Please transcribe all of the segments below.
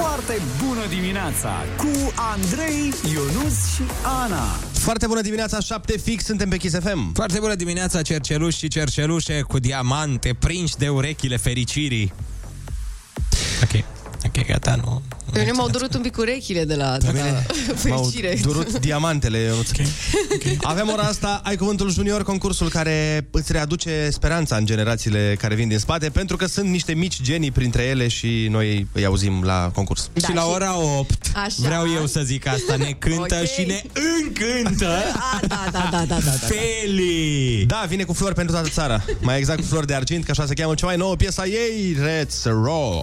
Foarte bună dimineața cu Andrei, Ionus și Ana. Foarte bună dimineața, 7 fix, suntem pe Kiss FM. Foarte bună dimineața, cerceluși și cercelușe cu diamante prinși de urechile fericirii. Ok, ok, gata, nu... Eu ne m-au durut un pic urechile de la atâta M-au fericire. durut diamantele. Ionuț. Avem ora asta, ai cuvântul junior, concursul care îți readuce speranța în generațiile care vin din spate, pentru că sunt niște mici genii printre ele și noi îi auzim la concurs. Da, și la ora 8 Așa. vreau eu să zic asta, ne cântă Ok. și ne încântă A, da, da, da, da, da, da. Feli! Da, vine cu flori pentru toată țara. Mai exact cu flori de argint, că așa se cheamă cea mai nouă piesa ei, Let's Roll.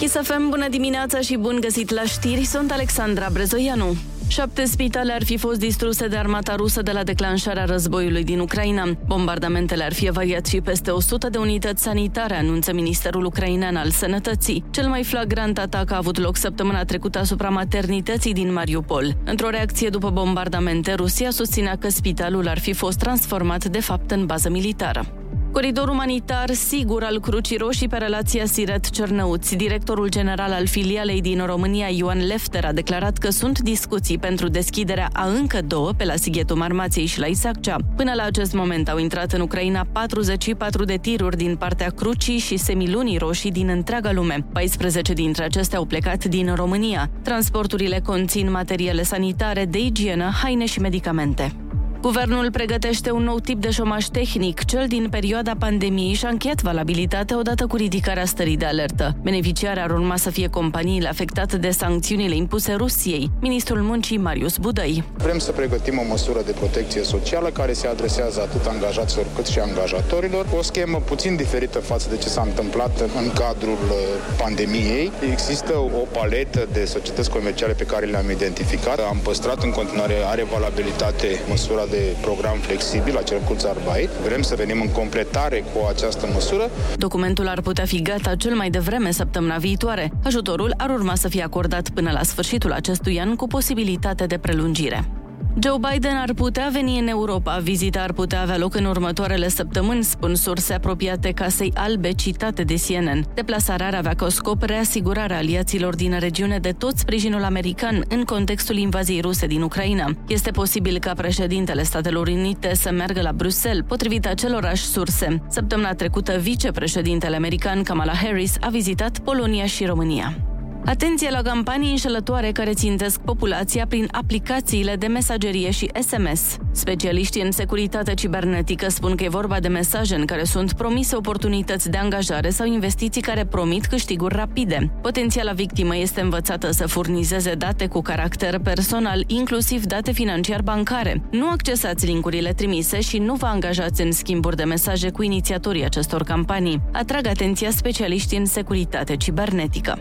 Kiss FM, bună dimineața și bun găsit la știri, sunt Alexandra Brezoianu. Șapte spitale ar fi fost distruse de armata rusă de la declanșarea războiului din Ucraina. Bombardamentele ar fi avariat și peste 100 de unități sanitare, anunță Ministerul Ucrainean al Sănătății. Cel mai flagrant atac a avut loc săptămâna trecută asupra maternității din Mariupol. Într-o reacție după bombardamente, Rusia susținea că spitalul ar fi fost transformat de fapt în bază militară. Coridor umanitar sigur al Crucii Roșii pe relația Siret-Cernăuți. Directorul general al filialei din România, Ioan Lefter, a declarat că sunt discuții pentru deschiderea a încă două pe la Sighetul Marmației și la Isaccea. Până la acest moment au intrat în Ucraina 44 de tiruri din partea Crucii și Semilunii Roșii din întreaga lume. 14 dintre acestea au plecat din România. Transporturile conțin materiale sanitare, de igienă, haine și medicamente. Guvernul pregătește un nou tip de șomaș tehnic, cel din perioada pandemiei și a încheiat valabilitatea odată cu ridicarea stării de alertă. Beneficiarea ar urma să fie companiile afectate de sancțiunile impuse Rusiei. Ministrul Muncii Marius Budăi. Vrem să pregătim o măsură de protecție socială care se adresează atât angajaților cât și angajatorilor. O schemă puțin diferită față de ce s-a întâmplat în cadrul uh, pandemiei. Există o paletă de societăți comerciale pe care le-am identificat. Am păstrat în continuare, are valabilitate măsura de program flexibil, acel Kurzarbeit. Vrem să venim în completare cu această măsură. Documentul ar putea fi gata cel mai devreme săptămâna viitoare. Ajutorul ar urma să fie acordat până la sfârșitul acestui an cu posibilitate de prelungire. Joe Biden ar putea veni în Europa. Vizita ar putea avea loc în următoarele săptămâni, spun surse apropiate Casei Albe citate de CNN. Deplasarea ar avea ca scop reasigurarea aliaților din regiune de tot sprijinul american în contextul invaziei ruse din Ucraina. Este posibil ca președintele Statelor Unite să meargă la Bruxelles, potrivit acelorași surse. Săptămâna trecută, vicepreședintele american Kamala Harris a vizitat Polonia și România. Atenție la campanii înșelătoare care țintesc populația prin aplicațiile de mesagerie și SMS. Specialiștii în securitate cibernetică spun că e vorba de mesaje în care sunt promise oportunități de angajare sau investiții care promit câștiguri rapide. Potențiala victimă este învățată să furnizeze date cu caracter personal, inclusiv date financiar bancare. Nu accesați linkurile trimise și nu vă angajați în schimburi de mesaje cu inițiatorii acestor campanii. Atrag atenția specialiștii în securitate cibernetică.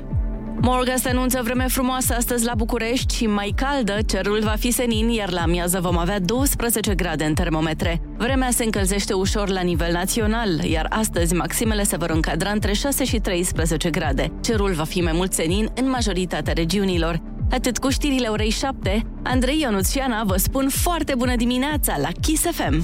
Morga se anunță vreme frumoasă astăzi la București și mai caldă, cerul va fi senin, iar la amiază vom avea 12 grade în termometre. Vremea se încălzește ușor la nivel național, iar astăzi maximele se vor încadra între 6 și 13 grade. Cerul va fi mai mult senin în majoritatea regiunilor. Atât cu știrile orei 7, Andrei Ionuț și Ana vă spun foarte bună dimineața la Kiss FM!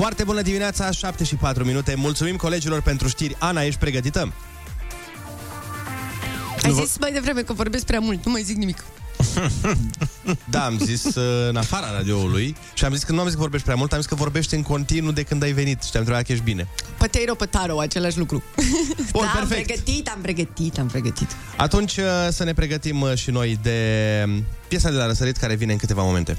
Foarte bună dimineața, 7 și 4 minute. Mulțumim colegilor pentru știri. Ana, ești pregătită? Ai zis mai devreme că vorbesc prea mult, nu mai zic nimic. Da, am zis uh, în afara radioului și am zis că nu am zis că vorbești prea mult, am zis că vorbești în continuu de când ai venit și te-am întrebat că ești bine. Potato, potato, același lucru. Bun, da, am perfect. pregătit, am pregătit, am pregătit. Atunci uh, să ne pregătim uh, și noi de um, piesa de la răsărit care vine în câteva momente.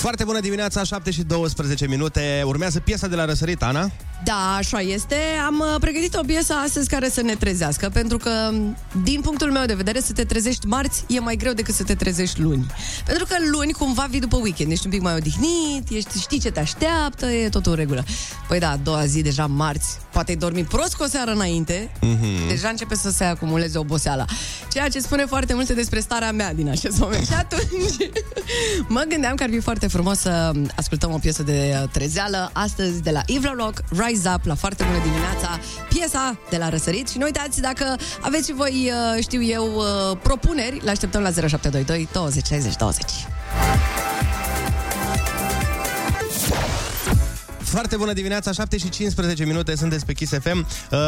Foarte bună dimineața, 7 și 12 minute. Urmează piesa de la răsărit, Ana. Da, așa este. Am uh, pregătit o piesă astăzi care să ne trezească, pentru că, din punctul meu de vedere, să te trezești marți e mai greu decât să te trezești luni. Pentru că luni cumva vii după weekend, ești un pic mai odihnit, ești, știi ce te așteaptă, e totul în regulă. Păi da, a doua zi, deja marți, poate ai dormit prost cu o seară înainte, mm-hmm. deja începe să se acumuleze oboseala. Ceea ce spune foarte multe despre starea mea din acest moment. Și atunci mă gândeam că ar fi foarte frumos să ascultăm o piesă de uh, trezeală astăzi de la Yves Loc, Rise Up, la foarte bună dimineața, piesa de la răsărit. Și nu uitați, dacă aveți și voi, uh, știu eu, uh, propuneri, le așteptăm la 0722 20 60 20. Foarte bună dimineața, 7 și 15 minute, sunteți pe Kiss FM. Uh,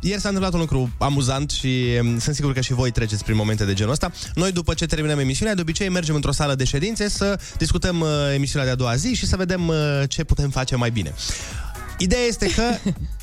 ieri s-a întâmplat un lucru amuzant și um, sunt sigur că și voi treceți prin momente de genul ăsta. Noi, după ce terminăm emisiunea, de obicei mergem într-o sală de ședințe să discutăm uh, emisiunea de a doua zi și să vedem uh, ce putem face mai bine. Ideea este că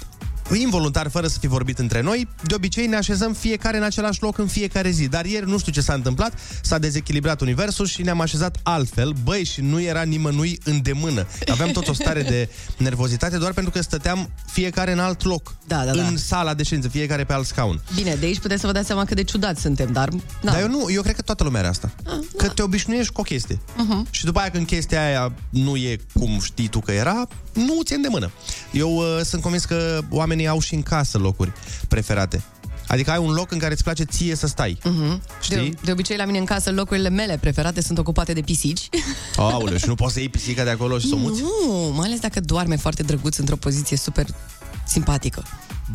involuntar, fără să fi vorbit între noi, de obicei ne așezăm fiecare în același loc în fiecare zi. Dar ieri nu știu ce s-a întâmplat, s-a dezechilibrat universul și ne-am așezat altfel. Băi, și nu era nimănui îndemână. Aveam tot o stare de nervozitate doar pentru că stăteam fiecare în alt loc. Da, da, da. În sala de ședință, fiecare pe alt scaun. Bine, de aici puteți să vă dați seama cât de ciudat suntem, dar... Da. Dar eu nu, eu cred că toată lumea are asta. Că te obișnuiești cu o chestie. Uh-huh. Și după aia când chestia aia nu e cum știi tu că era, nu ți de mână. Eu uh, sunt convins că oamenii au și în casă locuri preferate. Adică ai un loc în care îți place ție să stai. Mhm. Știi? De, de obicei, la mine în casă, locurile mele preferate sunt ocupate de pisici. Aoleu, și nu poți să iei pisica de acolo și să o muți? Nu, mai ales dacă doarme foarte drăguț într-o poziție super simpatică.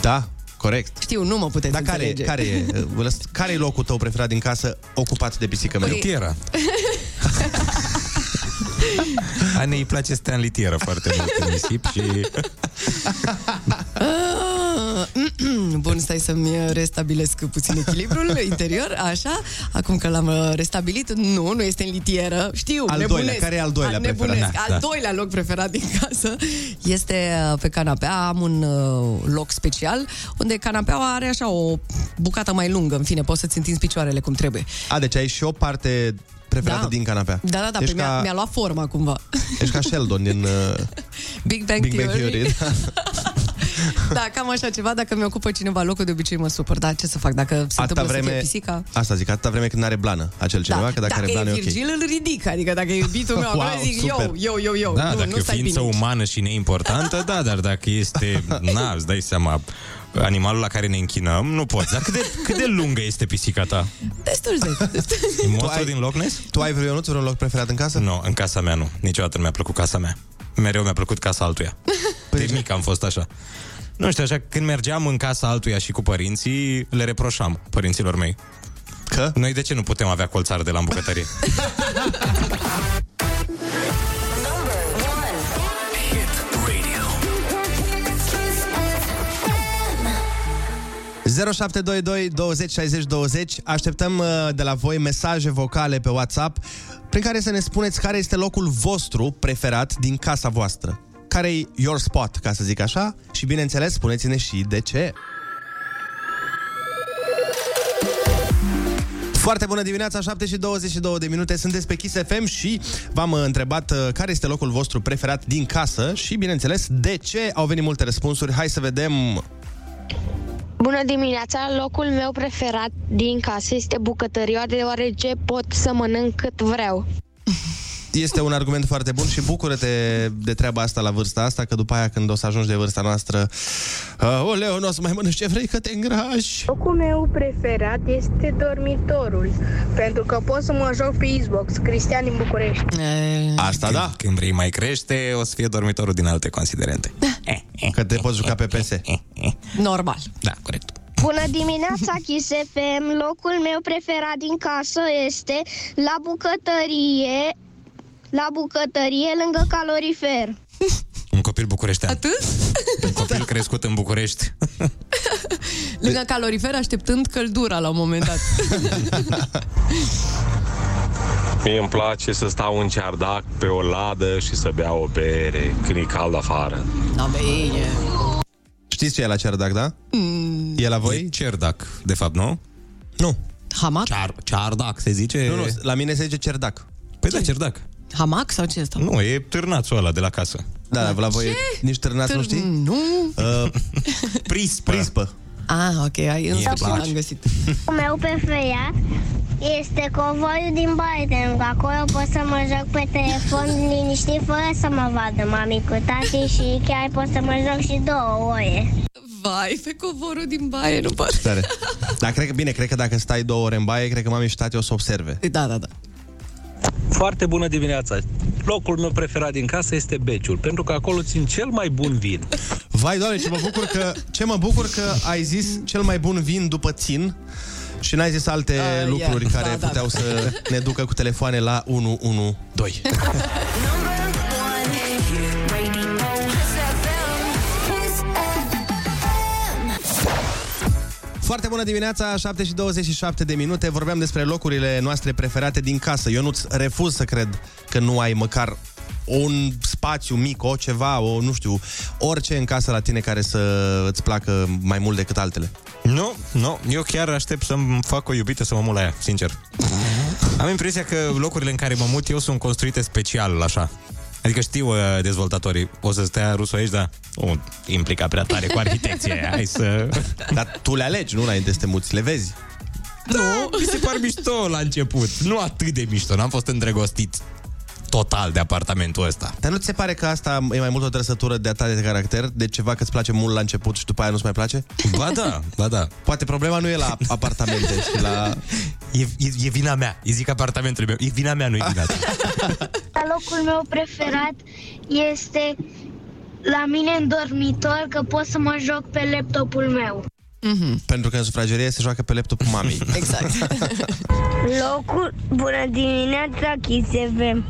Da, corect. Știu, nu mă puteți Dar care, înțelege. care, e, uh, care e locul tău preferat din casă ocupat de pisică mea? Păi- Litiera. Anei îi place să stea în litieră foarte mult în nisip și... Ah, Bun, stai să-mi restabilesc puțin echilibrul interior, așa. Acum că l-am uh, restabilit, nu, nu este în litieră. Știu, Al nebunesc. doilea, care e al doilea Al preferat? nebunesc. Da, Al da. doilea loc preferat din casă este uh, pe canapea. Am un uh, loc special unde canapeaua are așa o bucată mai lungă. În fine, poți să-ți întinzi picioarele cum trebuie. A, deci ai și o parte preferată Da. din canapea. Da, da, da, Ești pe mi-a, ca, mi-a luat forma cumva. ești ca Sheldon din uh, Big Bang, Big Bang Theory. Theory. da. Da, cam așa ceva. Dacă mi ocupă cineva locul, de obicei mă supăr. Da, ce să fac? Dacă se Atâta întâmplă să fie vreme, pisica... asta zic, atâta vreme când are blană acel cineva, că dacă, dacă are blană e e ok. Virgil, îl ridic. Adică dacă e iubitul meu, Wow, acolo zic, super. eu, eu, eu, eu. Da, nu, dacă nu e o stai ființă bine. umană și neimportantă, da, dar dacă este, na, îți dai seama, animalul la care ne închinăm, nu poți. Dar cât de, cât de lungă este pisica ta? Destul de... destul. E monstru ai- din Loch Ness? Tu ai vreo Ionuț, vreun loc preferat în casă? Nu, în casa mea nu. Niciodată nu mi-a plăcut casa mea. Mereu mi-a plăcut casa altuia. De mic am fost așa. Nu știu, așa, când mergeam în casa altuia și cu părinții, le reproșam părinților mei. Că? Noi de ce nu putem avea colțar de la îmbucătărie? Radio. 0722 20 60 20 Așteptăm uh, de la voi mesaje vocale pe WhatsApp prin care să ne spuneți care este locul vostru preferat din casa voastră. Care e your spot, ca să zic așa, și bineînțeles spuneți-ne și de ce. Foarte bună dimineața, 7 și 22 de minute, sunteți pe Kiss FM și v-am uh, întrebat uh, care este locul vostru preferat din casă și, bineînțeles, de ce au venit multe răspunsuri. Hai să vedem Bună dimineața! Locul meu preferat din casă este bucătăria, deoarece pot să mănânc cât vreau. Este un argument foarte bun și bucură-te de treaba asta la vârsta asta, că după aia când o să ajungi de vârsta noastră, uh, oleu, nu o să mai mănânci ce vrei, că te îngrași. Locul meu preferat este dormitorul, pentru că pot să mă joc pe Xbox, Cristian din București. E, Asta da, Când vrei mai crește, o să fie dormitorul din alte considerente. că te poți juca pe PS. normal. Da, corect. Bună dimineața, Kiss FM! Locul meu preferat din casă este la bucătărie, la bucătărie lângă calorifer. Un copil bucureștean. Atât? Un copil crescut în București. Lângă calorifer, așteptând căldura la un moment dat. Mie îmi place să stau în ceardac pe o ladă și să beau o bere când e cald afară. Da, bine. Știți ce e la cerdac, da? E la E voi? cerdac, de fapt, nu? Nu. Hamat? Cear, ceardac, se zice? Nu, nu, la mine se zice cerdac. Păi da, cerdac. Hamac sau ce este? Nu, e târnațul ăla de la casă. Da, la voi Ce? nici târnați nu Târ- știi? Nu. Uh, Prispă. prispă. Ah, ok, ai în Mie sfârșit place. l-am găsit. meu preferat este covoiul din baie, pentru că acolo pot să mă joc pe telefon liniștit fără să mă vadă mami cu tati și chiar pot să mă joc și două ore. Vai, pe covorul din baie, nu pot. Tare. Dar cred că, bine, cred că dacă stai două ore în baie, cred că mami și tati o să observe. Da, da, da. Foarte bună dimineața! Locul meu preferat din casă este Beciul, pentru că acolo țin cel mai bun vin. Vai, doamne, ce mă bucur că, ce mă bucur că ai zis cel mai bun vin după țin și n-ai zis alte Ah, lucruri yeah. care Da, da, puteau da. să ne ducă cu telefoane la 112. Foarte bună dimineața, 7 și 27 de minute. Vorbeam despre locurile noastre preferate din casă. Eu nu-ți refuz să cred că nu ai măcar un spațiu mic, o ceva, o, nu știu, orice în casă la tine care să îți placă mai mult decât altele. Nu, nu, eu chiar aștept să-mi fac o iubită să mă mut la ea, sincer. Am impresia că locurile în care mă mut eu sunt construite special, așa. Adică știu uh, dezvoltatorii, o să stea rusul aici, dar nu implica prea tare cu arhitecție. Hai să... Dar tu le alegi, nu înainte să te muți, le vezi. Nu, mi se par mișto la început. Nu atât de mișto, n-am fost îndrăgostit total de apartamentul ăsta. Dar nu ți se pare că asta e mai mult o trăsătură de a ta de caracter, de ceva că îți place mult la început și după aia nu-ți mai place? Ba da, ba da. Poate problema nu e la apartamente, ci la... E, e, e vina mea. E zic apartamentului meu. E vina mea, nu e vina ta. Locul meu preferat este la mine în dormitor, că pot să mă joc pe laptopul meu. Pentru că în sufragerie se joacă pe laptopul mamei. Exact. Locul, bună dimineața, Kiss FM.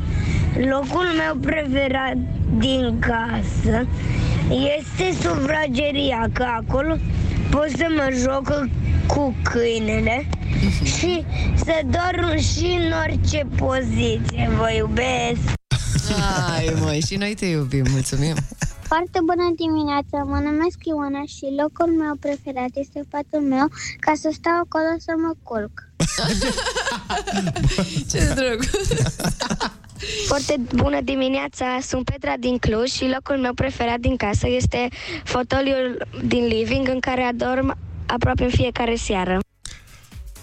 Locul meu preferat din casă este sufrageria, că acolo pot să mă joc cu câinele și să dorm și în orice poziție. Vă iubesc! Ai, măi, și noi te iubim, mulțumim. Foarte bună dimineața, mă numesc Ioana și locul meu preferat este patul meu ca să stau acolo să mă culc. Ce drăguț. Foarte bună dimineața, sunt Petra din Cluj și locul meu preferat din casă este fotoliul din living în care adorm aproape în fiecare seară.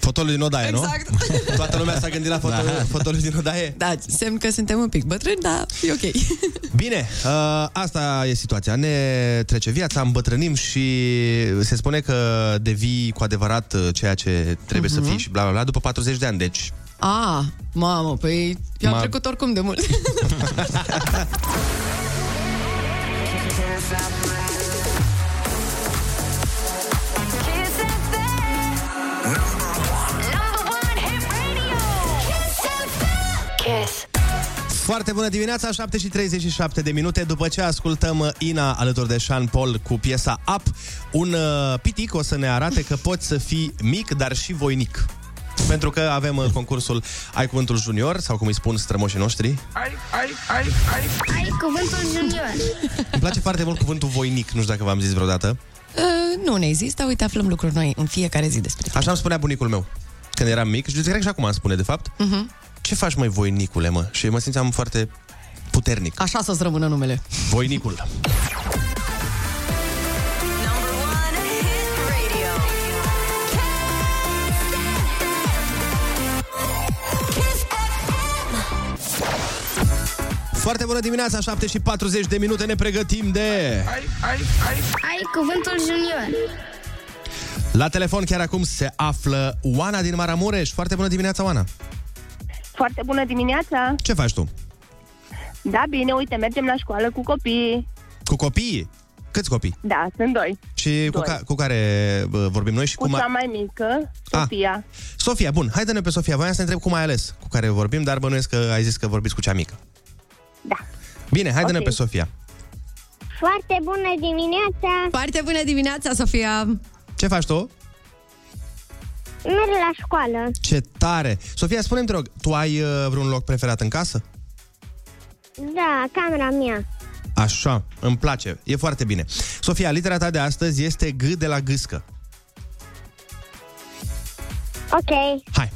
Fotoliul din odaie, Exact. nu? Toată lumea s-a gândit la fotoliul, da. fotoliul din odaie? Da, semn că suntem un pic bătrâni, dar e ok. Bine, uh, asta e situația. Ne trece viața, îmbătrânim și se spune că devii cu adevărat uh, ceea ce trebuie uh-huh. să fii și bla bla bla după 40 de ani. Deci, A, mamă, păi eu am Ma- trecut oricum de mult. Foarte bună dimineața, 7 și 37 de minute După ce ascultăm uh, Ina alături de Sean Paul cu piesa Up Un uh, pitic o să ne arate că poți să fii mic, dar și voinic pentru că avem uh, concursul Ai Cuvântul Junior, sau cum îi spun strămoșii noștri. Ai, ai, ai, ai. Ai cuvântul junior. Îmi place foarte mult cuvântul voinic, nu știu dacă v-am zis vreodată. Uh, nu ne există, uite, aflăm lucruri noi în fiecare zi despre tine. Așa îmi spunea bunicul meu când eram mic și cred că și acum îmi spune, de fapt. Uh-huh. Ce faci, mai voinicule, mă? Și mă simțeam foarte puternic. Așa să-ți rămână numele. Voinicul. Foarte bună dimineața, 7 și 40 de minute, ne pregătim de... Ai, ai, ai. Ai cuvântul junior. La telefon chiar acum se află Oana din Maramureș. Foarte bună dimineața, Oana. Foarte bună dimineața! Ce faci tu? Da, bine, uite, mergem la școală cu copii. Cu copiii? Câți copii? Da, sunt doi. Și cu, Doi. ca- cu care bă, vorbim noi și Cu cum... cea A... mai mică, Sofia. Sofia, bun, hai dă-ne pe Sofia. Voiam să ne întreb cum ai ales cu care vorbim, dar bănuiesc că ai zis că vorbiți cu cea mică. Da. Bine, hai dă-ne Ok. pe Sofia. Foarte bună dimineața. Foarte bună dimineața, Sofia! Ce faci tu? Merg la școală. Ce tare! Sofia, spune-mi, te rog, tu ai uh, vreun loc preferat în casă? Da, camera mea. Așa, îmi place, e foarte bine. Sofia, litera ta de astăzi este G de la gâscă. Ok. Hai,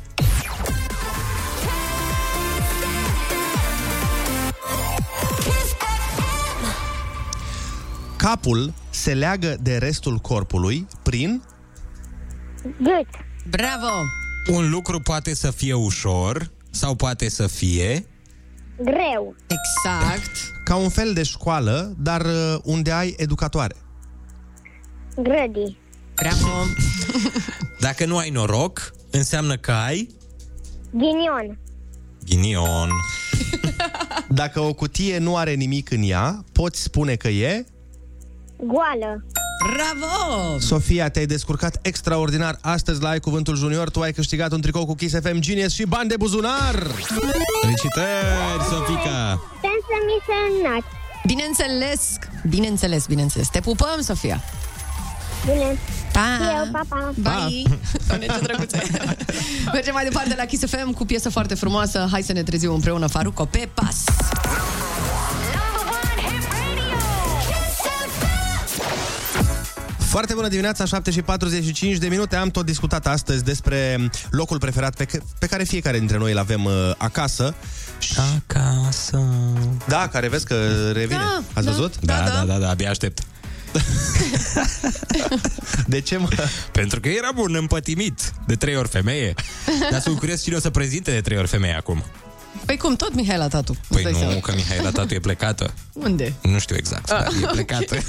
Capul se leagă de restul corpului prin... Gât. Bravo! Un lucru poate să fie ușor sau poate să fie... Greu. Exact. Ca un fel de școală, dar uh, unde ai educatoare. Grădi. Bravo! Dacă nu ai noroc, înseamnă că ai Ghinion. ghinion. Dacă o cutie nu are nimic în ea, poți spune că e... Goală. Bravo! Sofia, te-ai descurcat extraordinar astăzi la Ai Cuvântul Junior. Tu ai câștigat un tricou cu Kiss FM Genius și bani de buzunar! Felicitări, Sofica! Putem să mi se înnați. Bineînțeles, bineînțeles, bineînțeles. Te pupăm, Sofia! Bine. Pa! Eu, pa, pa. Bye! Doamne, ce drăguțe! Mergem mai departe la Kiss FM cu piesă foarte frumoasă. Hai să ne trezim împreună, Faruco, pe pas! Foarte bună dimineața, 7 și 45 de minute. Am tot discutat astăzi despre locul preferat pe, c- pe care fiecare dintre noi îl avem uh, acasă. Și... Acasă. Da, care vezi că revine. Da, Ați da. văzut? Da, da, da, da, abia aștept. De ce, mă? Pentru că era bun împătimit de trei ori femeie. Dar sunt curios cine o să prezinte de trei ori femeie acum. Păi cum, tot Mihaela Tatu. Păi îți dai nu, seama. că Mihaela Tatu e plecată. Unde? Nu știu exact, dar e plecată.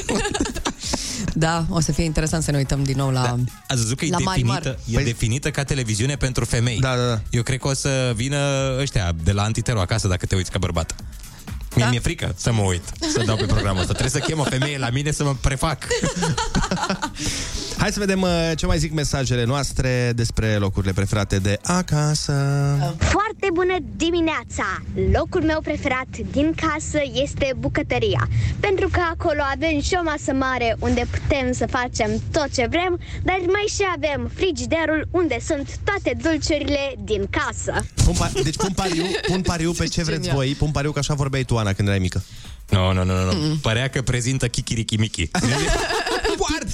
Da, o să fie interesant să ne uităm din nou la... Da. Ați văzut că e La Marimar. definită, e Păi- definită ca televiziune pentru femei. Da, da, da. Eu cred că o să vină ăștia de la Antitero acasă dacă te uiți ca bărbat. Mie Da? mi-e frică să mă uit, să dau pe programul ăsta. Trebuie să chem o femeie la mine să mă prefac. Hai să vedem uh, ce mai zic mesajele noastre despre locurile preferate de acasă. Foarte bună dimineața! Locul meu preferat din casă este bucătăria, pentru că acolo avem și o masă mare unde putem să facem tot ce vrem, dar mai și avem frigiderul unde sunt toate dulciurile din casă. Pun pa- deci pun pariu, pun pariu pe ce vreți Genial. voi, pun pariu că așa vorbeai tu, Ana, când erai mică. Nu, nu, nu, nu. Mm. Părea că prezintă Kikiriki Miki.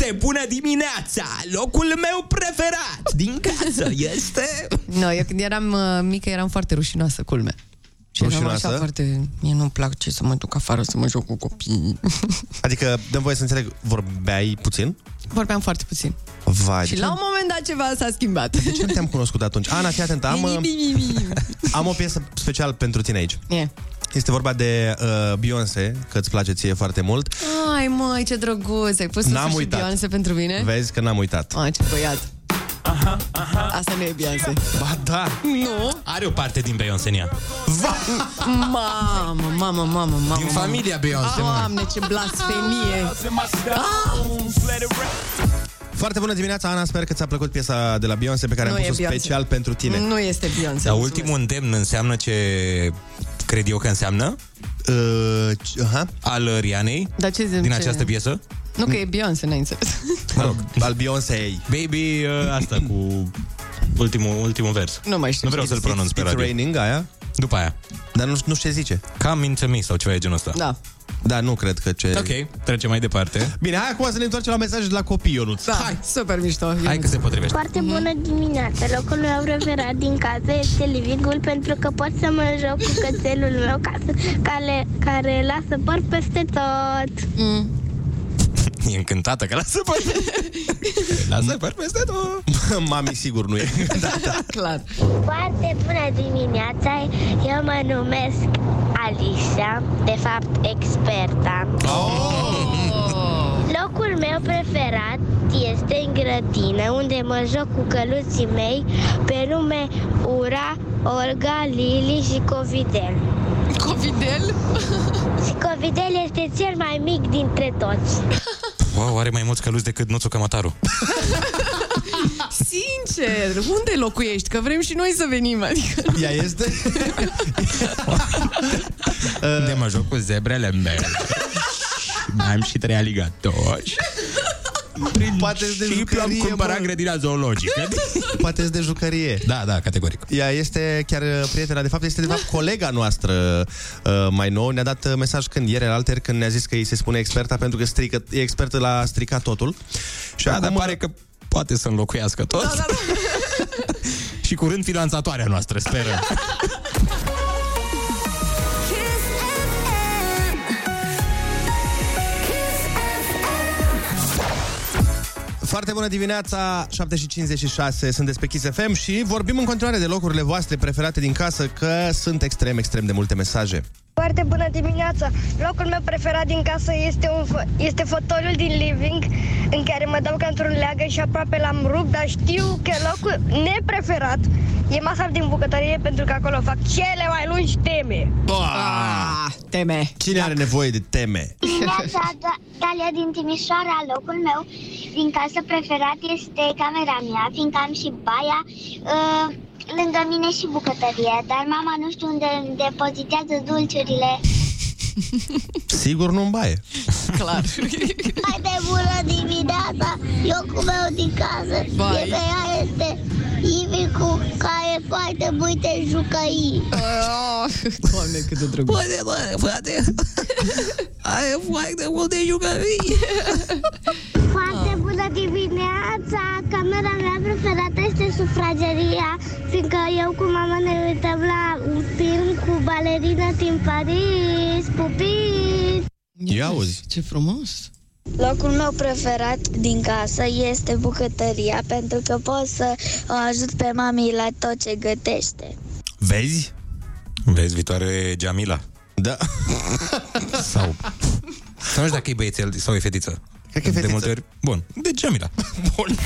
Foarte bună dimineața! Locul meu preferat din casă este... No, eu când eram uh, mică eram foarte rușinoasă, culme. Și eram Rușinoasă? așa foarte... Mie nu-mi place să mă duc afară să mă joc cu copii. Adică, dăm voie să înțeleg, vorbeai puțin? Vorbeam foarte puțin. Vai, Și de la ce, un moment dat ceva s-a schimbat. de ce nu te-am cunoscut atunci? Ana, fii atentă, am, uh, am o piesă special pentru tine aici. E. Este vorba de uh, Beyoncé, că îți place ție foarte mult. Ai, măi, ce drăguț! Ai pus N-am sus și uitat. Beyoncé pentru mine? Vezi că n-am uitat. Ai, ce băiat! Asta nu e Beyoncé. Ba da! Nu? Are o parte din Beyoncé în ea. Mamă, mamă, mamă, mamă. Din familia Beyoncé, mă. Doamne, ce blasfemie! Foarte bună dimineața, Ana, sper că ți-a plăcut piesa de la Beyoncé pe care Nu am e pus-o Beyoncé. special pentru tine. Nu este Beyoncé. Dar mulțumesc. ultimul îndemn înseamnă ce cred eu că înseamnă? Uh, c- aha. Al Rianei, Dar ce zic? din ce... această piesă. Nu că e Beyoncé, n-ai înțeles. Mă rog, al Beyoncé. Baby, uh, asta cu ultimul, ultimul vers. Nu mai știu. Nu vreau să-l pronunț pe It's radio. raining, aia? După aia. Dar nu, nu știu ce zice. Come into me sau ceva de genul ăsta. Da. Da, nu cred că ce... Ok, trecem mai departe. Bine, hai acum să ne întoarcem la mesaje de la copii, Ionuț. Da, Hai. super mișto. Hai că se potrivește. Foarte bună dimineața! Locul meu preferat din casă este living pentru că pot să mă joc cu cățelul meu casă, care, care lasă păr peste tot. Mm. E încântată că lasă păr. lasă păr peste tot. Mami sigur nu e. da, da. Clar. Foarte bună dimineața! Eu mă numesc Alicia, de fapt experta. Locul meu preferat este în grădină, unde mă joc cu căluții mei pe nume Ura, Olga, Lili și Covidel. Covidel? Și Covidel este cel mai mic dintre toți. Wow, are mai mulți căluți decât Nuțu Cămătaru. Sincer, unde locuiești? Că vrem și noi să venim. Adică... Ea este? Unde mă joc cu zebrele mele. Mai am și trei aligatori. Poate de Și am jucărie, cumpărat mă. grădina zoologică. Poate de jucărie. Da, da, categoric. Ea este chiar uh, prietena, de fapt este de fapt colega noastră uh, mai nou. Ne-a dat uh, mesaj când ieri, alter, când ne-a zis că îi se spune experta pentru că strică, e expertă la stricat totul. Și Da, dar pare că poate să înlocuiască tot. Da, da, da. și curând finanțatoarea noastră, speră. Foarte bună dimineața, 7 și 56, sunteți pe Kiss FM și vorbim în continuare de locurile voastre preferate din casă, că sunt extrem, extrem de multe mesaje. Foarte bună dimineața! Locul meu preferat din casă este, un, fo- este fotoliul din living în care mă dau ca într-un leagă și aproape l-am rupt, dar știu că locul nepreferat e masa din bucătărie pentru că acolo fac cele mai lungi teme. Ah, teme. Cine are nevoie de teme? Dimineața, Da- Dalia din Timișoara, locul meu din casă preferat este camera mea, fiindcă am și baia uh, lângă mine și bucătărie, dar mama nu știu unde depozitează dulciurile. Sigur nu-mi baie. Clar. Hai de bună dimineața, locul meu din casă, Vai. de pe ea este Ivicu, care foarte multe jucării. Oh, Doamne, cât de drăguț. Poate, bă, frate, ai foarte multe jucării. Foarte bună dimineața! Camera mea preferată este sufrageria, fiindcă eu cu mama ne uităm la un film cu balerină din Paris, pupiți! Ia auzi. Ce frumos. Locul meu preferat din casă este bucătăria, pentru că pot să o ajut pe mami la tot ce gătește. Vezi? Vezi, viitoare Jamila. Da. Sau... Sau nu știu dacă e băiețel sau e fetiță. Cred că e De fetiță. multe ori... Bun. De Jamila. Bun.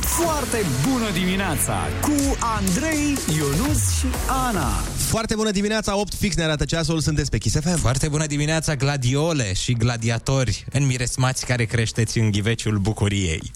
Foarte bună dimineața cu Andrei, Ionus și Ana. Foarte bună dimineața, 8 fix ne arată ceasul, sunteți pe Kiss FM. Foarte bună dimineața, gladiole și gladiatori înmiresmați care creșteți în ghiveciul bucuriei.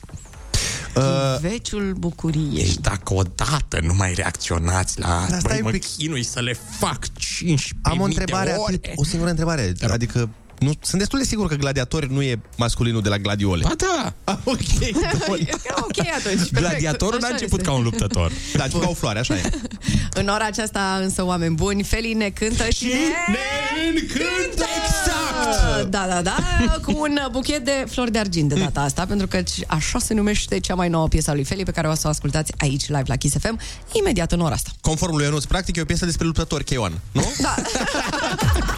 Uh, Veciul bucuriei. Deci dacă odată nu mai reacționați la Dar asta, stai băi, un mă pic. chinui să le fac 15 Am o întrebare, de ore. atât, o singură întrebare. Adică, nu, sunt destul de sigur că gladiatori nu e masculinul de la gladiole. Ba da! Ah, ok, bun. ok atunci. perfect. Gladiatorul n-a Așa început este. ca un luptător. Da, a început ca o floare, așa e. În ora aceasta însă, oameni buni, Feli ne cântă și... ne încântă! Exact! Da, da, da, cu un buchet de flori de argint de data asta, pentru că așa se numește cea mai nouă piesă a lui Feli, pe care o să o ascultați aici, live la Kiss FM, imediat în ora asta. Conform lui Ionuț, practic e o piesă despre luptători, K1, nu? Da.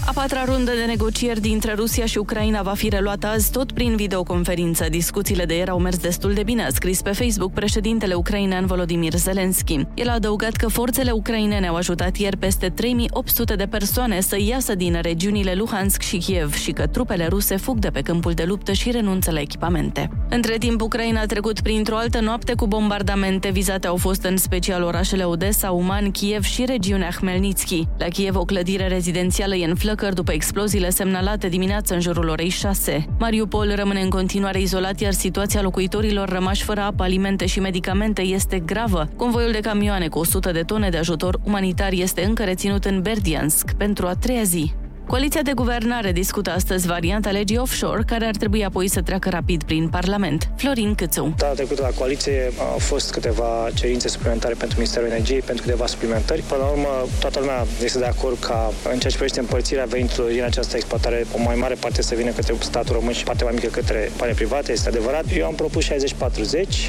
A patra rundă de negocieri dintre Rusia și Ucraina va fi reluată azi tot prin videoconferință. Discuțiile de ieri au mers destul de bine, a scris pe Facebook președintele ucrainean Volodymyr Zelensky. El a adăugat că forțele ucrainene au ajutat ieri peste 3800 de persoane să iasă din regiunile Luhansk și Kiev și că trupele ruse fug de pe câmpul de luptă și renunță la echipamente. Între timp, Ucraina a trecut printr-o altă noapte cu bombardamente. Vizate au fost în special orașele Odessa, Uman, Kiev și regiunea Hmelnitski. La Kiev, o clădire rezidențială e în flăcări după exploziile semnalate dimineața în jurul orei 6. Mariupol rămâne în continuare izolat, iar situația locuitorilor rămași fără apă, alimente și medicamente este gravă. Convoiul de camioane cu 100 de tone de ajutor umanitar este încă reținut în Berdiansk pentru a treia zi. Coaliția de guvernare discută astăzi varianta legii offshore, care ar trebui apoi să treacă rapid prin Parlament. Florin Câțu. Data trecută la coaliție au fost câteva cerințe suplimentare pentru Ministerul Energiei, pentru câteva suplimentări. Până la urmă, toată lumea este de acord ca în ceea ce privește împărțirea veniturilor din această exploatare, o mai mare parte să vină către statul român și partea mai mică către bani private, este adevărat. Eu am propus 60-40.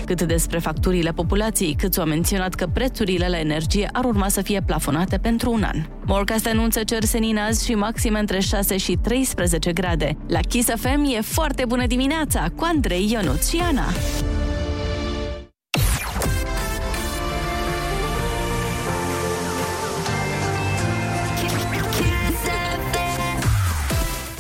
Cât despre facturile populației, Câțu a menționat că prețurile la energie ar urma să fie plafonate pentru un an. Morcast anunță cer senin azi și maxime între 6 și 13 grade. La Kiss FM e foarte bună dimineața cu Andrei Ionuț și Ana.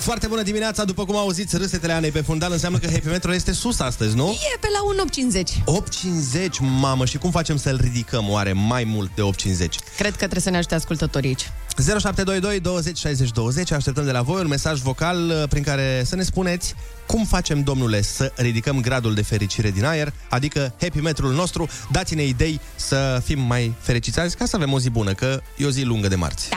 Foarte bună dimineața, după cum auziți râsetele Anei pe fundal, înseamnă că Happy Metro este sus astăzi, nu? E pe la 1,80. 8,50, mamă, și cum facem să-l ridicăm oare mai mult de 8,50? Cred că trebuie să ne ajute ascultătorii aici. 0722 20 60 20 Așteptăm de la voi un mesaj vocal uh, prin care să ne spuneți cum facem, domnule, să ridicăm gradul de fericire din aer, adică happy metrul nostru. Dați-ne idei să fim mai fericiți azi ca să avem o zi bună, că e o zi lungă de marți. Da.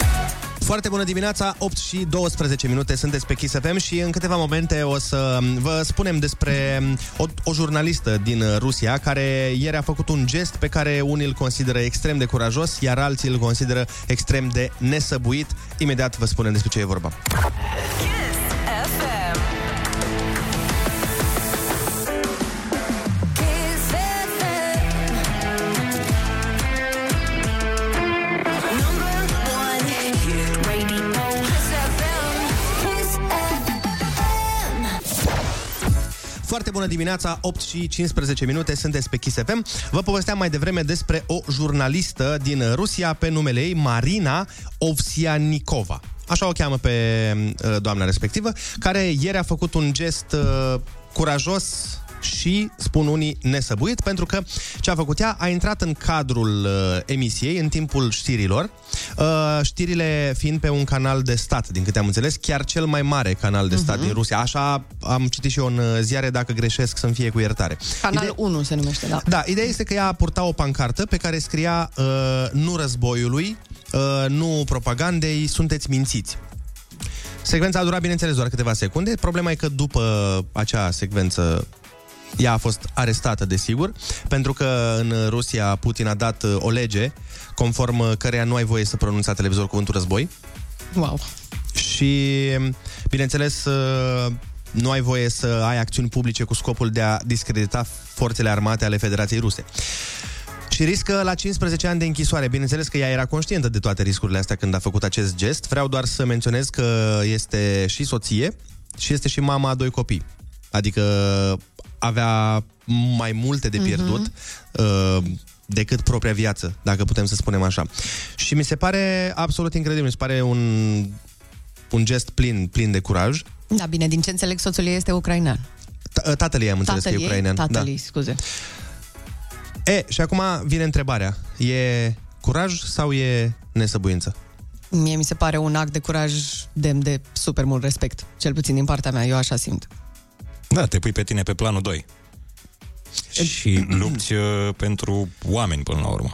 Foarte bună dimineața, 8 și 12 minute sunteți pe Kiss FM și în câteva momente o să vă spunem despre o, o jurnalistă din Rusia care ieri a făcut un gest pe care unii îl consideră extrem de curajos, iar alții îl consideră extrem de nesăbuit. Imediat vă spunem despre ce e vorba. Foarte bună dimineața, 8 și 15 minute, sunteți pe Kiss FM. Vă povesteam mai devreme despre o jurnalistă din Rusia pe numele ei Marina Ovsianikova. Așa o cheamă pe uh, doamna respectivă, care ieri a făcut un gest uh, curajos și, spun unii, nesăbuit, pentru că ce a făcut ea a intrat în cadrul uh, emisiei în timpul știrilor, uh, știrile fiind pe un canal de stat, din câte am înțeles, chiar cel mai mare canal de stat uh-huh. din Rusia. Așa am citit și eu în uh, ziare, dacă greșesc să-mi fie cu iertare. Canal Ide- 1 se numește, da. Da, ideea este că ea a purtat o pancartă pe care scria uh, nu războiului, uh, nu propagandei, sunteți mințiți. Secvența a durat, bineînțeles, doar câteva secunde. Problema e că după acea secvență ea a fost arestată, desigur, pentru că în Rusia Putin a dat uh, o lege conform uh, căreia nu ai voie să pronunți la televizor cuvântul război. Wow. Și, bineînțeles, uh, nu ai voie să ai acțiuni publice cu scopul de a discredita forțele armate ale Federației Ruse. Și riscă la 15 ani de închisoare. Bineînțeles că ea era conștientă de toate riscurile astea când a făcut acest gest. Vreau doar să menționez că este și soție și este și mama a doi copii. Adică avea mai multe de pierdut uh-huh. uh, decât propria viață, dacă putem să spunem așa. Și mi se pare absolut incredibil, mi se pare un, un gest plin, plin de curaj. Da, bine, din ce înțeleg, soțul ei este ucrainean. Ta- Tatăl ei am înțeles Tatăl că e ei? ucrainean. Tatăl da. ei, scuze. E, și acum vine întrebarea. E curaj sau e nesăbuință? Mie mi se pare un act de curaj demn de super mult respect, cel puțin din partea mea, eu așa simt. Da, te pui pe tine pe planul 2. Și lupți uh, pentru oameni până la urmă.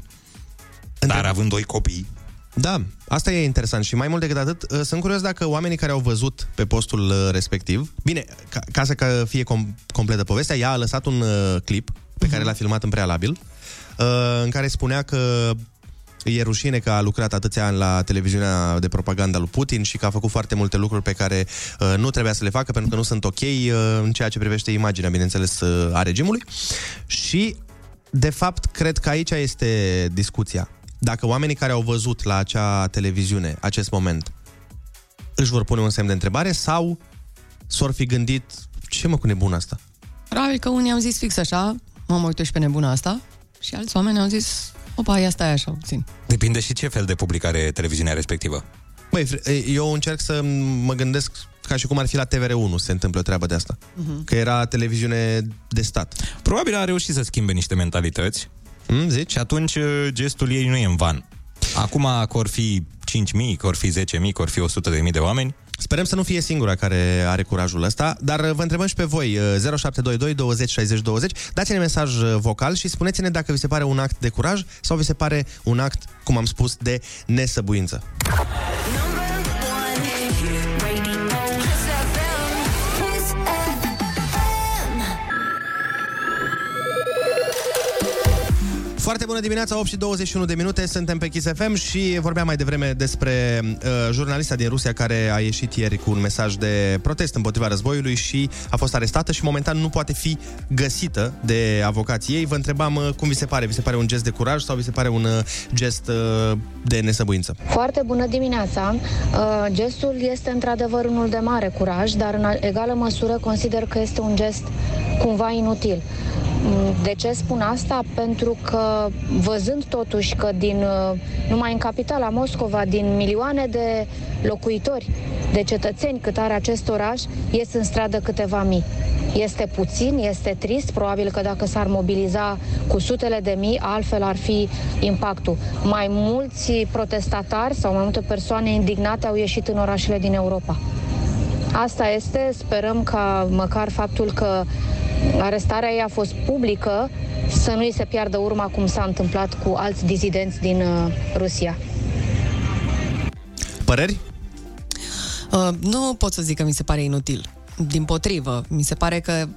Dar având doi copii, Da, asta e interesant și mai mult decât atât, uh, sunt curios dacă oamenii care au văzut pe postul uh, respectiv, bine, ca, ca să că fie com- completă povestea, ea a lăsat un uh, clip pe care l-a filmat în prealabil, uh, în care spunea că e rușine că a lucrat atâția ani la televiziunea de propaganda lui Putin și că a făcut foarte multe lucruri pe care uh, nu trebuia să le facă pentru că nu sunt ok uh, în ceea ce privește imaginea, bineînțeles, uh, a regimului. Și, de fapt, cred că aici este discuția. Dacă oamenii care au văzut la acea televiziune acest moment își vor pune un semn de întrebare sau s-or fi gândit ce mă cu nebun asta? Probabil că unii au zis fix așa, mă mă uite și pe nebuna asta, și alți oameni au zis, opa, ia stai așa puțin. depinde și ce fel de publicare e televiziunea respectivă. Băi, fr- eu încerc să mă gândesc ca și cum ar fi la TVR1 se întâmplă treaba de asta. Mhm. Că era televiziune de stat. Probabil a reușit să schimbe niște mentalități. Mm, zici? Și atunci uh, gestul ei nu e în van. Acum că or fi 5.000, că or fi 10.000, că or fi 100.000 de oameni, Sperăm să nu fie singura care are curajul ăsta, dar uh, vă întrebăm și pe voi, uh, 0722 20 60 20, dați-ne mesaj uh, vocal și spuneți-ne dacă vi se pare un act de curaj sau vi se pare un act, cum am spus, de nesăbuință. Foarte bună dimineața, 8 și 21 de minute, suntem pe Kiss FM și vorbeam mai devreme despre uh, jurnalista din Rusia care a ieșit ieri cu un mesaj de protest împotriva războiului și a fost arestată și momentan nu poate fi găsită de avocații ei. Vă întrebam uh, cum vi se pare, vi se pare un gest de curaj sau vi se pare un uh, gest uh, de nesăbuință? Foarte bună dimineața! Uh, Gestul este într-adevăr unul de mare curaj, dar în egală măsură consider că este un gest cumva inutil. Mm, De ce spun asta? Pentru că văzând totuși că din, uh, numai în capitala Moscova, din milioane de locuitori, de cetățeni cât are acest oraș, ies în stradă câteva mii. Este puțin, este trist, probabil că dacă s-ar mobiliza cu sutele de mii, altfel ar fi impactul. Mai mulți protestatari sau mai multe persoane indignate au ieșit în orașele din Europa. Asta este, sperăm ca măcar faptul că arestarea ei a fost publică să nu îi se piardă urma cum s-a întâmplat cu alți dizidenți din uh, Rusia. Păreri? Uh, nu pot să zic că mi se pare inutil. Din potrivă, mi se pare că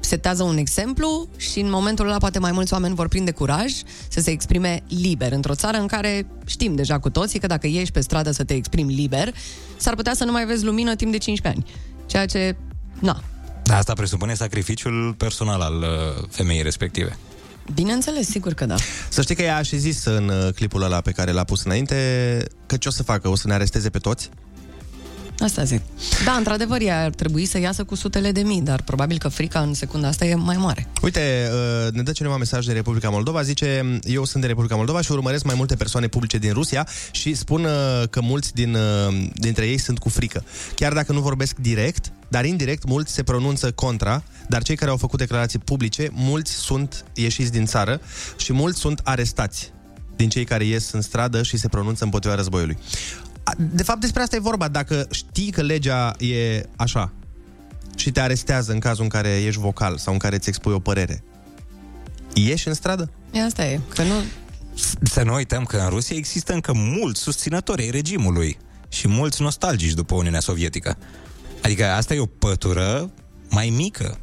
setează un exemplu și în momentul ăla poate mai mulți oameni vor prinde curaj să se exprime liber într-o țară în care știm deja cu toții că dacă ieși pe stradă să te exprimi liber, s-ar putea să nu mai vezi lumină timp de 15 ani. Ceea ce, na, Da, asta presupune sacrificiul personal al uh, femeii respective. bineînțeles, sigur că da. Să știi că ea a și zis în uh, clipul ăla pe care l-a pus înainte că ce o să facă? O să ne aresteze pe toți? Asta zic. Da, într-adevăr, ea ar trebui să iasă cu sutele de mii, dar probabil că frica în secunda asta e mai mare. Uite, uh, ne dă cineva mesaj de Republica Moldova, zice, eu sunt de Republica Moldova și urmăresc mai multe persoane publice din Rusia și spun uh, că mulți din, uh, dintre ei sunt cu frică. Chiar dacă nu vorbesc direct, dar indirect mulți se pronunță contra, dar cei care au făcut declarații publice, mulți sunt ieșiți din țară și mulți sunt arestați din cei care ies în stradă și se pronunță împotriva războiului. A, De fapt, despre asta e vorba. Dacă știi că legea e așa și te arestează în cazul în care ești vocal sau în care îți expui o părere, ieși în stradă? E asta e, că nu... Să nu uităm că în Rusia există încă mulți susținători ai regimului și mulți nostalgici după Uniunea Sovietică. Adică asta e o pătură mai mică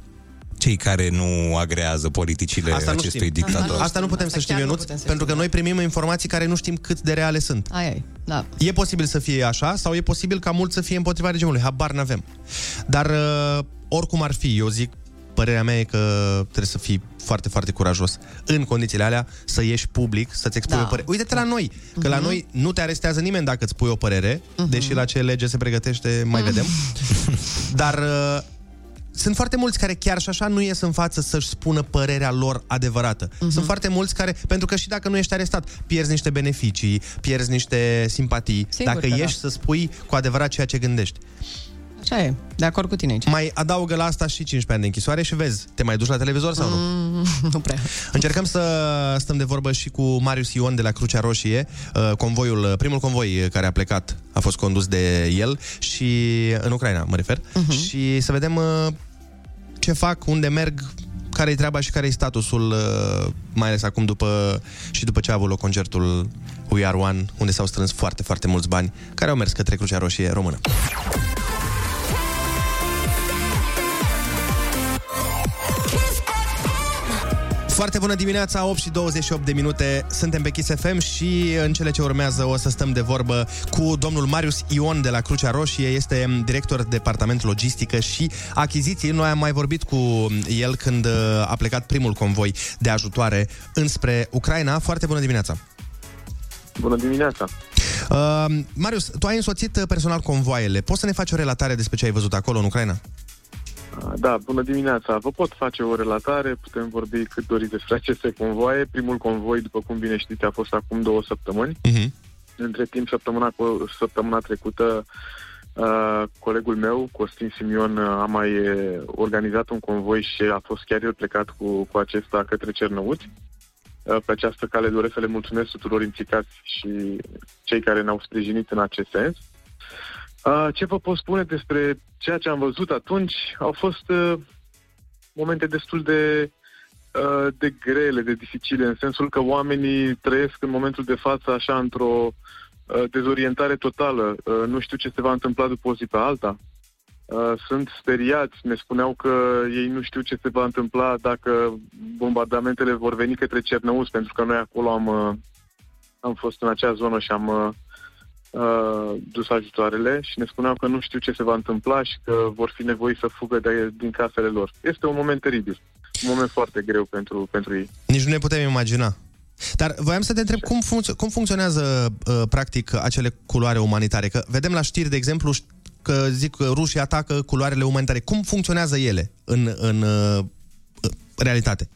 cei care nu agrează politicile Asta nu acestui știm. dictator. Asta nu putem să Asta știm, chiar nu Ionuț, putem să pentru că știm, noi primim informații care nu știm cât de reale sunt. Ai, ai, da. E posibil să fie așa sau e posibil ca mult să fie împotriva regimului. Habar n-avem. Dar uh, oricum ar fi, eu zic, părerea mea e că trebuie să fii foarte, foarte curajos în condițiile alea să ieși public, să-ți expui Da. o părere. Uite-te la noi, că la Mhm. noi nu te arestează nimeni dacă îți pui o părere, deși la ce lege se pregătește mai vedem. Dar uh, sunt foarte mulți care chiar și așa nu ies în față să-și spună părerea lor adevărată. Mhm. Sunt foarte mulți care, pentru că și dacă nu ești arestat, pierzi niște beneficii, pierzi niște simpatii, Sigur dacă că da. ieși să spui cu adevărat ceea ce gândești. Așa e, de acord cu tine aici. Mai adaugă la asta și 15 ani de închisoare și vezi, te mai duci la televizor sau nu? Mm, nu prea. Încercăm să stăm de vorbă și cu Marius Ion de la Crucea Roșie. Uh, Convoiul, primul convoi care a plecat a fost condus de el și în Ucraina, mă refer. Uh-huh. Și să vedem uh, ce fac, unde merg, care-i treaba și care-i statusul, uh, mai ales acum după și după ce a avut loc concertul We Are One, unde s-au strâns foarte, foarte mulți bani care au mers către Crucea Roșie română. Foarte bună dimineața, 8 și 28 de minute, suntem pe Kiss FM și în cele ce urmează o să stăm de vorbă cu domnul Marius Ion de la Crucea Roșie, este director departament logistică și achiziții. Noi am mai vorbit cu el când uh, a plecat primul convoi de ajutoare înspre Ucraina. Foarte bună dimineața! Bună dimineața! Uh, Marius, tu ai însoțit uh, personal convoaiele. Poți să ne faci o relatare despre ce ai văzut acolo în Ucraina? Da, bună dimineața. Vă pot face o relatare, putem vorbi cât doriți despre aceste convoaie. Primul convoi, după cum bine știți, a fost acum două săptămâni. Uh-huh. Între timp, săptămâna, săptămâna trecută, uh, colegul meu, Costin Simion, uh, a mai uh, organizat un convoi și a fost chiar el plecat cu, cu acesta către Cernăuți. Uh, Pe această cale doresc să le mulțumesc tuturor implicați și cei care ne-au sprijinit în acest sens. Uh, Ce vă pot spune despre ceea ce am văzut atunci? Au fost uh, momente destul de, uh, de grele, de dificile, în sensul că oamenii trăiesc în momentul de față așa într-o uh, dezorientare totală. Uh, Nu știu ce se va întâmpla după o zi pe alta. Uh, Sunt speriați, ne spuneau că ei nu știu ce se va întâmpla dacă bombardamentele vor veni către Cernăuți, pentru că noi acolo am, uh, am fost în acea zonă și am uh, uh, dus ajutoarele și ne spuneau că nu știu ce se va întâmpla și că vor fi nevoiți să fugă de, din casele lor. Este un moment teribil, un moment foarte greu pentru, pentru ei. Nici nu ne putem imagina. Dar voiam să te întreb cum, funcț- cum funcționează uh, practic acele culoare umanitare. Că vedem la știri, de exemplu, ș- că zic că rușii atacă culoarele umanitare. Cum funcționează ele în, în uh, realitate?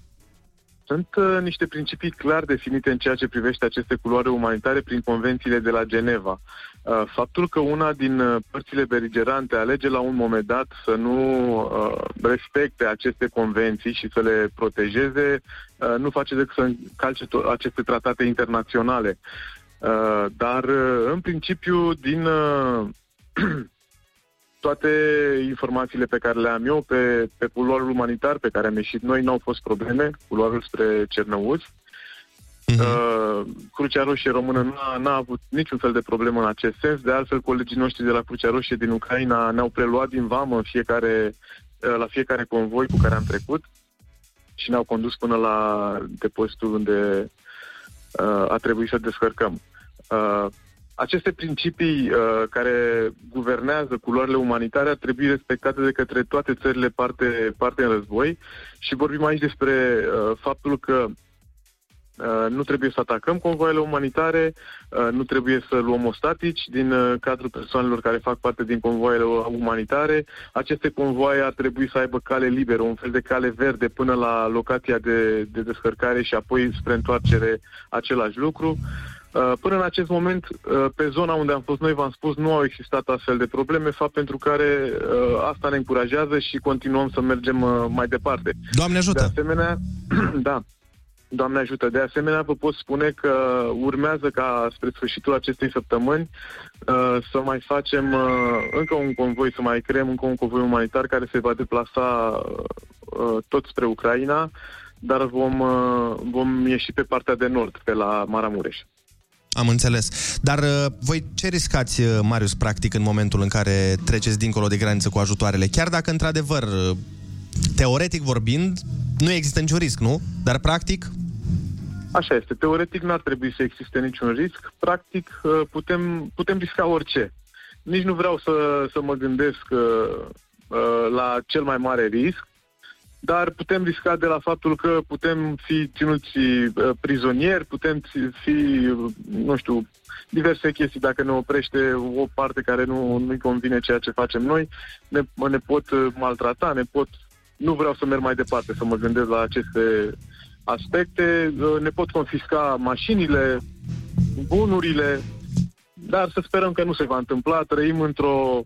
Sunt uh, niște principii clar definite în ceea ce privește aceste culoare umanitare prin convențiile de la Geneva. Uh, faptul că una din uh, părțile beligerante alege la un moment dat să nu uh, respecte aceste convenții și să le protejeze, uh, nu face decât să încalce to- aceste tratate internaționale. Uh, dar, uh, în principiu, din uh, toate informațiile pe care le am eu pe, pe culoarul umanitar pe care am ieșit noi, n-au fost probleme, culoarul spre Cernăuți. Uh, Crucea Roșie Română n-a, n-a avut niciun fel de problemă în acest sens. De altfel, colegii noștri de la Crucea Roșie din Ucraina ne-au preluat din vamă în fiecare, uh, la fiecare convoi cu care am trecut și ne-au condus până la depozitul unde uh, a trebuit să descărcăm. Uh, aceste principii uh, care guvernează culorile umanitare ar trebui respectate de către toate țările parte, parte în război și vorbim aici despre uh, faptul că Uh, nu trebuie să atacăm convoaiele umanitare, uh, nu trebuie să luăm ostatici din uh, cadrul persoanelor care fac parte din convoaiele umanitare. Aceste convoaie ar trebui să aibă cale liberă, un fel de cale verde până la locația de, de descărcare și apoi spre întoarcere același lucru. Până în acest moment, pe zona unde am fost noi, v-am spus, nu au existat astfel de probleme, fapt pentru care asta ne încurajează și continuăm să mergem mai departe. Doamne ajută! De asemenea, da, Doamne ajută. De asemenea, vă pot spune că urmează ca spre sfârșitul acestei săptămâni uh, să mai facem uh, încă un convoi, să mai creăm încă un convoi umanitar care se va deplasa uh, tot spre Ucraina, dar vom, uh, vom ieși pe partea de nord, pe la Maramureș. Am înțeles. Dar uh, voi ce riscați, uh, Marius, practic, în momentul în care treceți dincolo de graniță cu ajutoarele? Chiar dacă, într-adevăr, uh, teoretic vorbind, nu există niciun risc, nu? Dar, practic, Așa este. Teoretic nu ar trebui să existe niciun risc. Practic uh, putem, putem risca orice. Nici nu vreau să, să mă gândesc uh, uh, la cel mai mare risc, dar putem risca de la faptul că putem fi ținuți prizonieri, putem fi, nu știu, diverse chestii. Dacă ne oprește o parte care nu, nu-i convine ceea ce facem noi, ne, ne pot maltrata, ne pot... Nu vreau să merg mai departe, să mă gândesc la aceste aspecte, uh, ne pot confisca mașinile, bunurile, dar să sperăm că nu se va întâmpla. Trăim într-o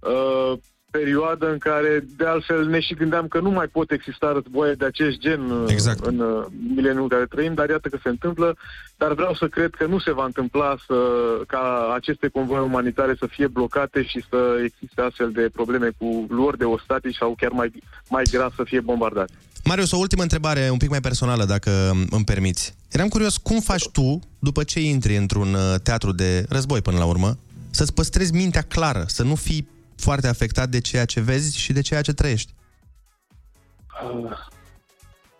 uh, perioadă în care, de altfel, ne și gândeam că nu mai pot exista războaie de acest gen uh, exact. în uh, mileniul în care trăim, dar iată că se întâmplă, dar vreau să cred că nu se va întâmpla să, ca aceste convoie umanitare să fie blocate și să existe astfel de probleme cu luări de ostatici sau chiar mai, mai grav să fie bombardate. Marius, o ultimă întrebare, un pic mai personală, dacă îmi permiți. Eram curios, cum faci tu, după ce intri într-un uh, teatru de război până la urmă, să-ți păstrezi mintea clară, să nu fii foarte afectat de ceea ce vezi și de ceea ce trăiești?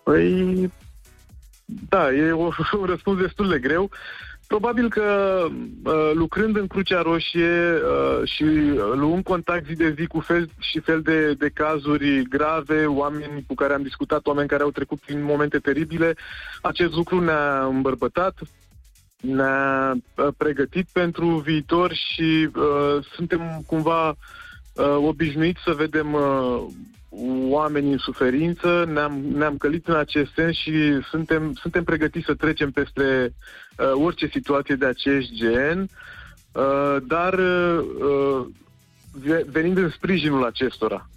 Păi, da, e un răspuns destul de greu. Probabil că uh, lucrând în Crucea Roșie uh, și luând contact zi de zi cu fel și fel de, de cazuri grave, oameni cu care am discutat, oameni care au trecut prin momente teribile, acest lucru ne-a îmbărbătat, ne-a uh, pregătit pentru viitor și uh, suntem cumva uh, obișnuiți să vedem uh, oameni în suferință, ne-am, ne-am călit în acest sens și suntem, suntem pregătiți să trecem peste uh, orice situație de acest gen, uh, dar uh, venind în sprijinul acestora.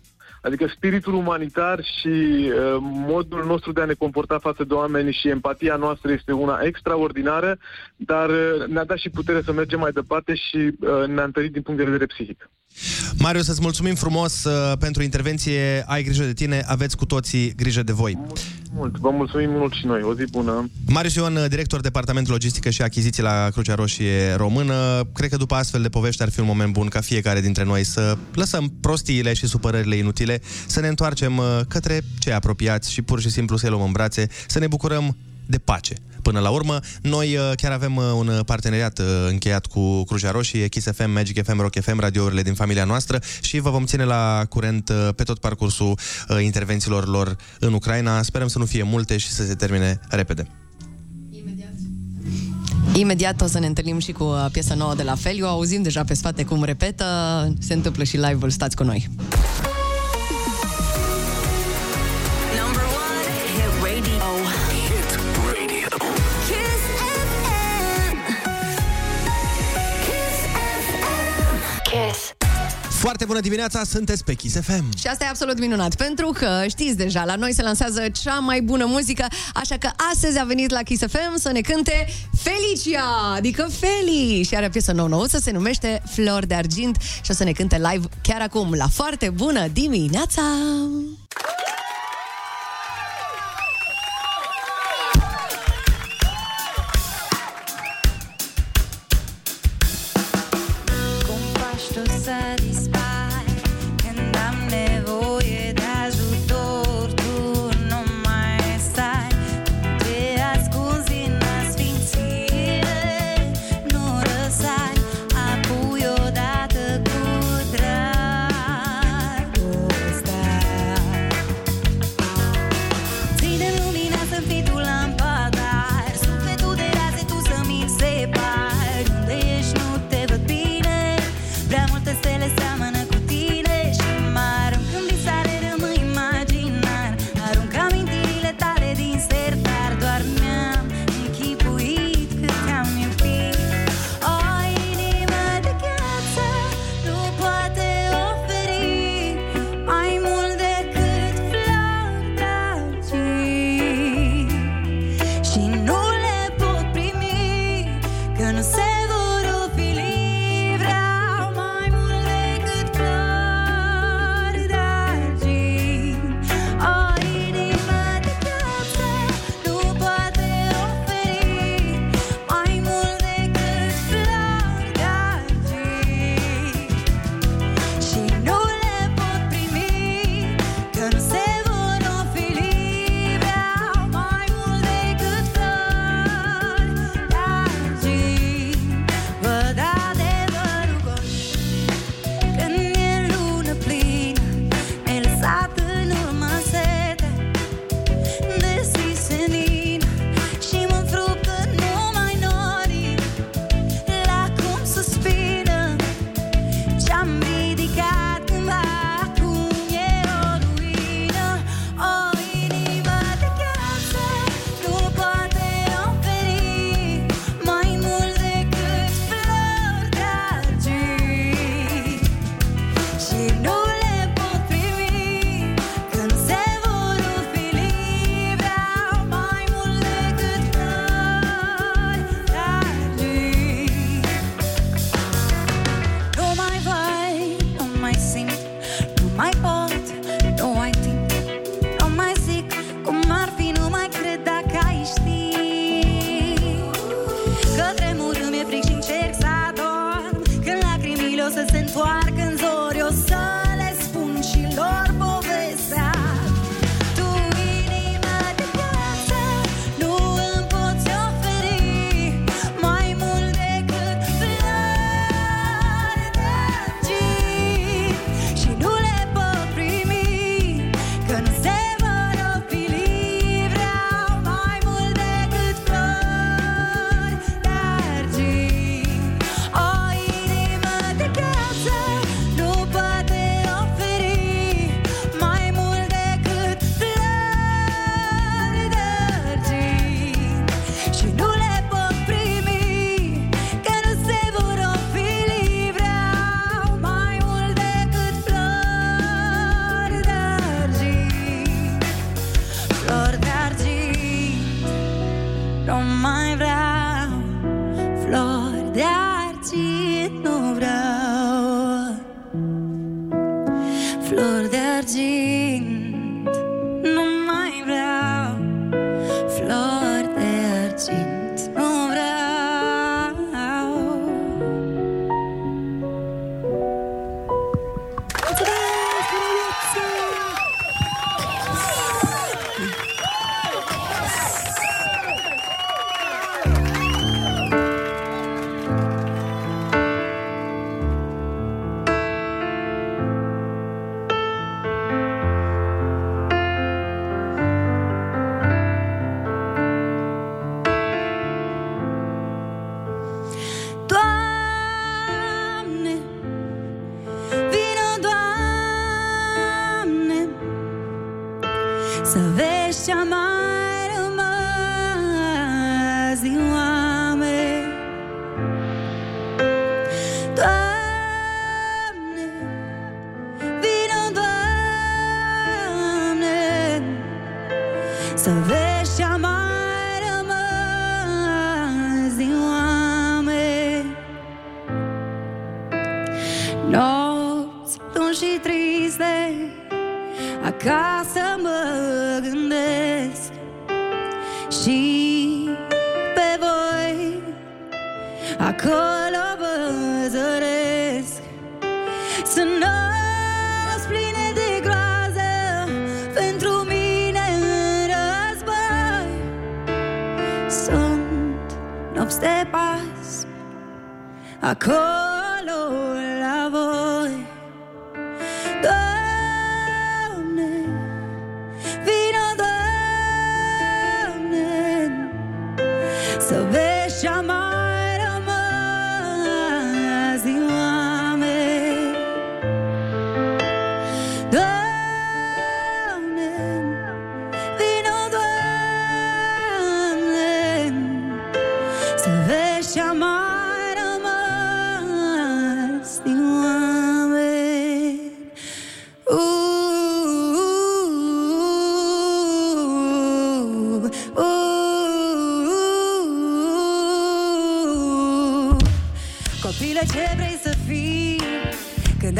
Adică spiritul umanitar și uh, modul nostru de a ne comporta față de oameni și empatia noastră este una extraordinară, dar uh, ne-a dat și putere să mergem mai departe și uh, ne-a întărit din punct de vedere psihic. Marius, să-ți mulțumim frumos uh, pentru intervenție. Ai grijă de tine, aveți cu toții grijă de voi. Mult, mult. Vă mulțumim mult și noi. O zi bună. Marius Ion, director Departamentul Logistică și Achiziții la Crucea Roșie Română. Cred că după astfel de povești ar fi un moment bun ca fiecare dintre noi să lăsăm prostiile și supărările inutile, să ne întoarcem uh, către cei apropiați și pur și simplu să-i luăm în brațe, să ne bucurăm de pace. Până la urmă, noi uh, chiar avem uh, un parteneriat uh, încheiat cu Crucea Roșie, Kiss FM, Magic FM, Rock FM, radiourile din familia noastră și vă vom ține la curent pe tot parcursul intervențiilor lor în Ucraina. Sperăm să nu fie multe și să se termine repede. Imediat o să ne întâlnim și cu piesa nouă de la Feliu. Auzim deja pe spate cum repetă. Se întâmplă și live-ul. Stați cu noi. Foarte bună dimineața, sunteți pe Kiss FM. Și asta e absolut minunat, pentru că știți deja, la noi se lansează cea mai bună muzică, așa că astăzi a venit la Kiss FM să ne cânte Felicia, adică Feli, și are o piesă nou-nouță, se numește Flor de Argint și o să ne cânte live chiar acum, la foarte bună dimineața!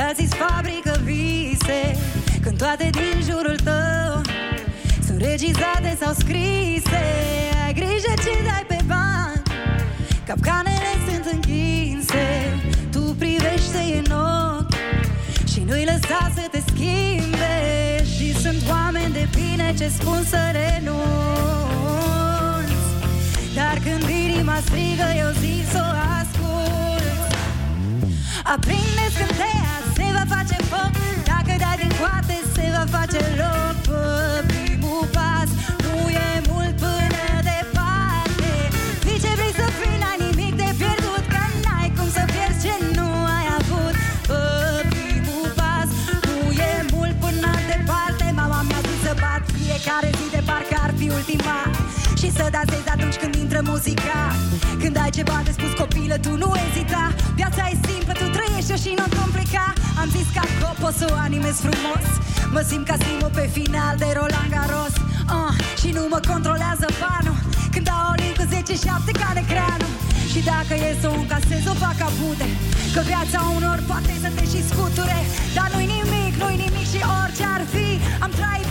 Când alții îți fabrică vise Când toate din jurul tău Sunt regizate sau scrise. Ai grijă ce dai pe bani Capcanele sunt închise. Tu privește în ochi Și nu-i lăsa să te schimbe. Și sunt oameni de bine ce spun să renunți. Dar când inima strigă eu zic să o ascult. Aprinde scânteia, se va face foc. Dacă dai din coate, se va face loc. Pe primul pas, nu e mult până departe. Fii ce vrei să fii, n-ai nimic de pierdut Că n-ai cum să pierzi ce nu ai avut. Pe primul pas, nu e mult până departe. Mama mi-a zis să bat fiecare zi de parcă ar fi ultima. Și să dansezi atunci când intră muzica. Când ai ceva de spus copilă, tu nu ezita. Viața e simplă, tu trăiește și nu complica. Am zis că acolo pot să o animez frumos. Mă simt ca Simo pe final de Roland Garros. Uh, Și nu mă controlează banul. Când dau o cu 10-7 ca în ecranul Și dacă e să o încasez, o fac abute Că viața unor poate să te și scuture. Dar nu-i nimic, nu-i nimic și orice ar fi Am trai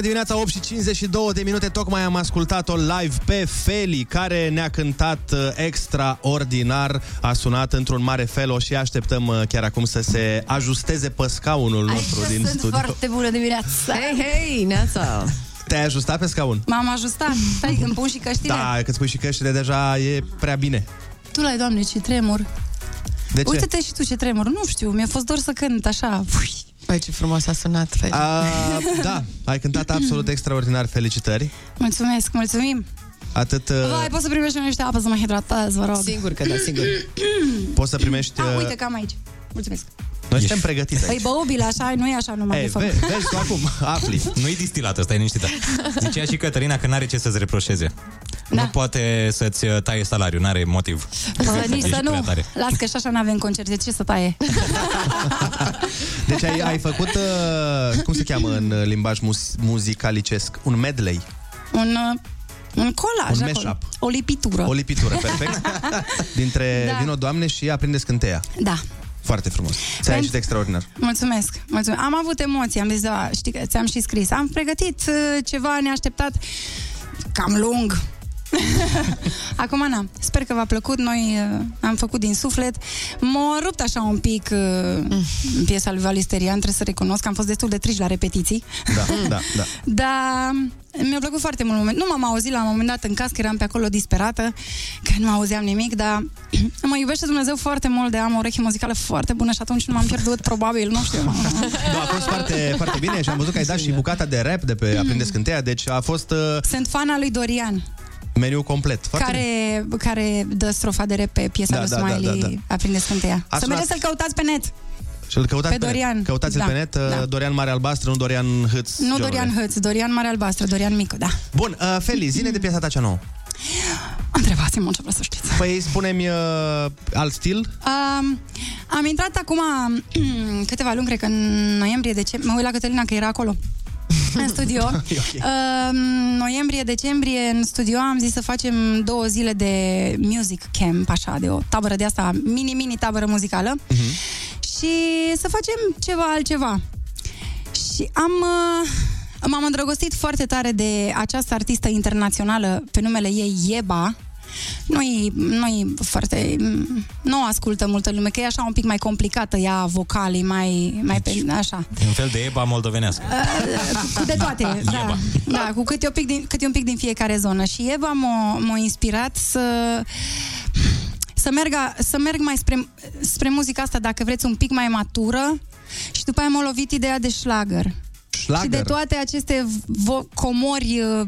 bună dimineața, 8 și 52 de minute Tocmai am ascultat-o live pe Feli Care ne-a cântat uh, extraordinar A sunat într-un mare fel O și așteptăm uh, chiar acum să se ajusteze pe scaunul nostru din Sunt studio foarte bună dimineața Hei, hei, neața Te-ai ajustat pe scaun? M-am ajustat. Stai, îmi pun și căștile. Da, că spui și căștile deja e prea bine Tu l-ai, doamne, ce tremur. De ce? Uite-te și tu ce tremur. Nu știu, mi-a fost dor să cânt așa. Ui. Băi, ce frumos a sunat, Feli. A, da, ai cântat absolut extraordinar, felicitări Mulțumesc, mulțumim. Atât uh, Vai, poți să primești niște apă să mă hidratez, vă rog. Sigur că da, sigur. poți să primești... Ah, uh, uite că am aici. Mulțumesc. Noi suntem pregătiți Păi aici. băubil, așa, nu e așa numai Ei, de fapt. ve- vezi tu acum, afli Nu-i distilat, ăsta e liniștită. Zicea și Cătălina că n-are ce să-ți reproșeze. Da. Nu poate să-ți uh, taie salariul, n-are motiv. Bă, nici Ești să prea nu. tare. Las că și așa n-avem concert. De ce să taie? Deci ai, ai făcut, uh, cum se cheamă în uh, limbaj mus- muzicalicesc, un medley, Un, uh, un colaj Un acolo. mashup. O lipitură. o lipitură, perfect, dintre Da. da. Vino Doamne și Aprinde Scânteia. Da. Foarte frumos. Ți-a Pentru- ieșit extraordinar. Mulțumesc, mulțumesc. Am avut emoții, am zis, da, știi că ți-am și scris. Am pregătit uh, ceva neașteptat, cam lung. Acum, na, sper că v-a plăcut. Noi uh, am făcut din suflet. M-a rupt așa un pic uh, piesa lui Valisterian, trebuie să recunosc că am fost destul de triști la repetiții. Da, da, da. Dar mi-a plăcut foarte mult moment. Nu m-am auzit la un moment dat în cască, eram pe acolo disperată, că nu auzeam nimic, dar mă iubește Dumnezeu foarte mult de am o ureche muzicală foarte bună și atunci nu m-am pierdut, probabil, nu știu. Da, a fost foarte, foarte bine și am văzut că ai dat și bucata de rap de pe Aprinde Scânteia, deci a fost... Uh, Sunt fana lui Dorian. Meniu complet. Foarte care, care dă strofa de rep pe piesa Da, lui da, da, Smiley, da, da. Aprinde Scânteia. A Să sunat- mergeți să-l căutați pe net. Și îl căutați Pe pe, Dorian. net. Căutați-l Da, pe net, da. uh, Dorian Mare Albastră, nu Dorian Hâț. Nu Giorule. Dorian Hăț, Dorian Mare Albastră, Dorian Micu, da. Bun, uh, Feli, zine de piesa ta cea nouă. Întrebați-mă ce vreau să știți. Păi spune-mi uh, alt stil. Um, am intrat acum câteva luni, cred că în noiembrie, decembrie, mă uit la Cătălina că era acolo. În studio. uh, noiembrie, decembrie, în studio am zis să facem două zile de music camp, așa, de o tabără de asta, mini-mini tabără muzicală. Și să facem ceva altceva. Și am... Uh, M-am îndrăgostit foarte tare de această artistă internațională pe numele ei Ieba. Nu-i, nu-i foarte... Nu o ascultă multă lume, că e așa un pic mai complicată ea, vocalii, mai, mai pe, așa. E un fel de eba moldovenească. De toate, da. Eba. Da, cu câte un pic din, câte un pic din fiecare zonă. Și Eva m-a, m-a inspirat să să merg, să merg mai spre, spre muzica asta, dacă vreți, un pic mai matură și după aia m-a lovit ideea de șlagăr. Schlager. Și de toate aceste vo- comori, uh,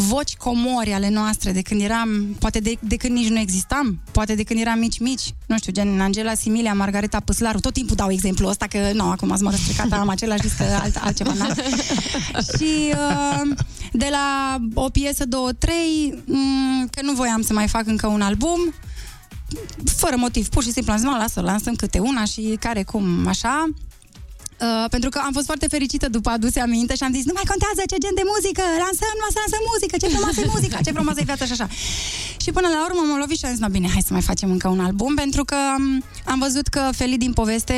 voci comori ale noastre, de când eram, poate de, de când nici nu existam, poate de când eram mici-mici, nu știu, gen Angela Similia, Margareta Păslaru, tot timpul dau exemplu ăsta, că nu, acum ați mă răstricat, am același disc, alt, altceva, n Și uh, de la o piesă, două, trei, m- că nu voiam să mai fac încă un album, fără motiv, pur și simplu am zis, mă, lasă, lansăm câte una și care cum, așa. Uh, pentru că am fost foarte fericită după aduse aminte și am zis, nu mai contează ce gen de muzică, lansăm, numai să lansăm muzică, ce frumoasă e muzica, ce frumoasă e viața și așa. Și până la urmă m-am lovit și am zis, no, bine, hai să mai facem încă un album, pentru că um, am văzut că Feli din poveste,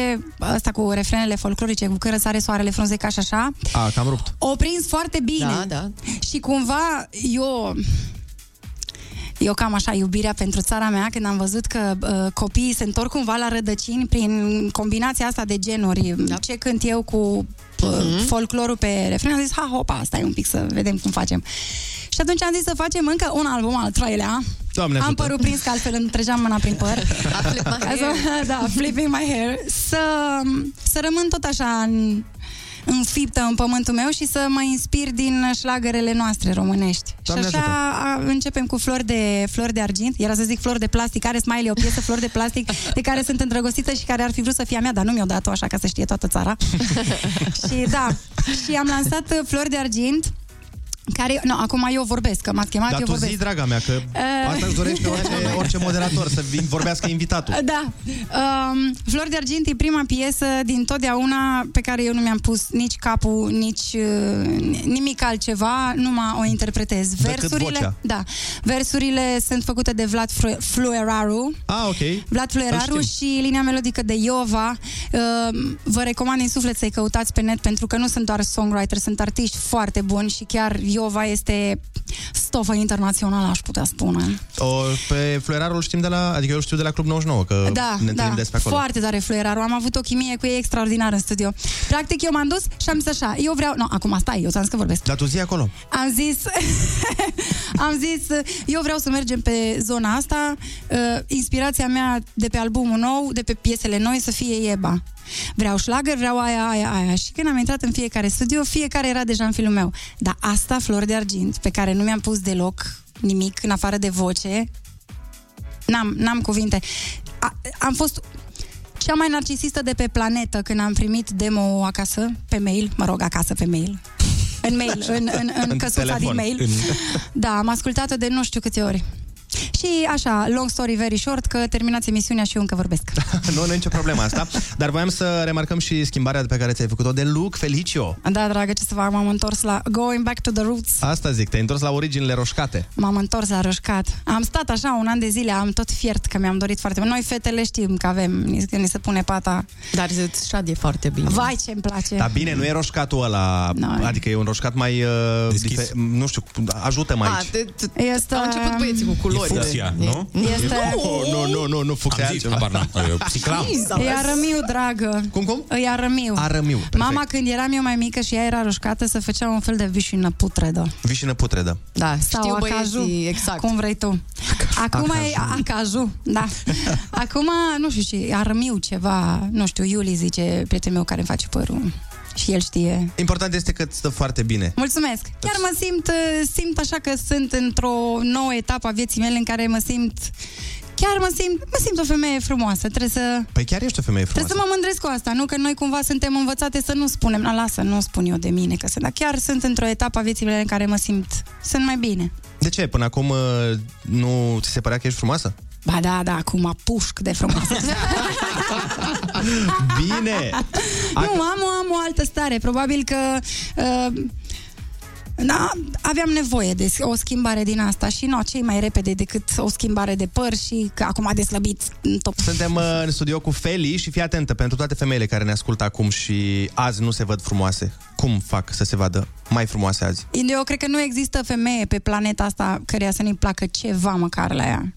ăsta cu refrenele folclorice, cu că răsare soarele frunzeca și așa, A, cam rupt. o prins foarte bine. Da, da. Și cumva eu eu cam așa, iubirea pentru țara mea, când am văzut că uh, copiii se întorc cumva la rădăcini prin combinația asta de genuri, da. ce cânt eu cu uh, uh-huh. folclorul pe refren, am zis, ha, hopa, stai un pic să vedem cum facem. Și atunci am zis să facem încă un album al treilea. Doamne am ajută. părul prins, că altfel îmi trăgeam mâna prin păr. Ca să- da, flipping my hair. Să, să rămân tot așa în, înfiptă în pământul meu și să mă inspir din șlagărele noastre românești. Doamne și așa a, începem cu flori de, flori de argint. Era să zic flori de plastic. Are Smiley o piesă flori de plastic de care sunt îndrăgostită și care ar fi vrut să fie a mea, dar nu mi-o dat-o așa ca să știe toată țara. și da, și am lansat uh, flori de argint care, nu, acum eu vorbesc, că m-ați chemat, Dar eu tu vorbesc. zi, draga mea, că Eh. asta își dorește orice, orice moderator, să vin, vorbească invitatul. Da. Um, Flori de Argint e prima piesă din totdeauna pe care eu nu mi-am pus nici capul, nici uh, nimic altceva, numai o interpretez. Decât vocea. da, versurile sunt făcute de Vlad Fru- Flueraru. Ah, ok. Vlad Flueraru Îl și linia melodică de Iova. Uh, vă recomand din suflet să-i căutați pe net pentru că nu sunt doar songwriter, sunt artiști foarte buni și chiar Iova este stofă internațională, aș putea spune. O, pe Fluierarul știm de la, adică eu știu de la Club 99, că Da, ne întâlnim da, des pe acolo. foarte tare fluierarul. Am avut o chimie cu ei extraordinară în studio. Practic, eu m-am dus și am zis așa, eu vreau... Nu, acum stai, eu ți-am zis că vorbesc. Dar tu zi acolo. Am zis, am zis, eu vreau să mergem pe zona asta. Uh, inspirația mea de pe albumul nou, de pe piesele noi, să fie Ieba. Vreau șlagăr, vreau aia, aia, aia. Și când am intrat în fiecare studio, fiecare era deja în filmul meu. Dar asta, flori de argint, pe care nu mi-am pus deloc nimic în afară de voce, N-am, n-am cuvinte. A, am fost cea mai narcisistă de pe planetă când am primit demo acasă, pe mail, mă rog, acasă pe mail. În mail, în, în, în, În căsuța telefon, din mail. în- Da, am ascultat-o de nu știu câte ori. Și așa, long story very short, că terminați emisiunea și eu încă vorbesc. nu, nu e nicio problemă asta. Dar voiam să remarcăm și schimbarea pe care ți-ai făcut-o de look, Felicio. Da, dragă, ce să fac, m-am întors la going back to the roots. Asta zic, te-ai întors la originile roșcate. M-am întors la roșcat. Am stat așa un an de zile, am tot fiert că mi-am dorit foarte mult. Noi fetele știm că avem, ni- că ni se pune pata. Dar îți șade foarte bine. Vai, ce-mi place. Dar bine, nu e roșcatul ăla, adică e un roșcat mai, uh, dife- nu știu, ajută-mă A, aici. te, te, Este... Au început băieții cu culori. E fucsia, nu? Este... Nu, nu, nu, nu, nu, fucsia Am zis, altceva. habar n-am. Eu, Psiclam. E arămiu, dragă. Cum, cum? E arămiu. Arămiu, perfect. Mama, când eram eu mai mică și ea era roșcată, să făcea un fel de vișină putredă. Vișină putredă. Da, Sau știu acaju, băieții, exact. cum vrei tu. Acum e acaju, da. Acum, nu știu ce, arămiu ceva, nu știu, Iuli zice, prietenul meu care îmi face părul. Și el știe. Important este că îți stă foarte bine. Mulțumesc! Chiar mă simt, uh, simt așa că sunt într-o nouă etapă a vieții mele în care mă simt Chiar mă simt, mă simt o femeie frumoasă. Trebuie să, Păi chiar ești o femeie frumoasă. trebuie să mă mândresc cu asta, nu? Că noi cumva suntem învățate să nu spunem, na, lasă, nu spun eu de mine că sunt, dar chiar sunt într-o etapă a vieții mele în care mă simt, sunt mai bine. De ce? Până acum uh, nu ți se părea că ești frumoasă? Ba da, da, acum pușc de frumoasă. Bine! nu, am, o- am o altă stare. Probabil că... Uh, da, aveam nevoie de o schimbare din asta și nu, cei mai repede decât o schimbare de păr și că acum a deslăbit în top. Suntem uh, în studio cu Feli și fii atentă pentru toate femeile care ne ascultă acum și azi nu se văd frumoase. Cum fac să se vadă mai frumoase azi? Eu cred că nu există femeie pe planeta asta căreia să ne placă ceva măcar la ea.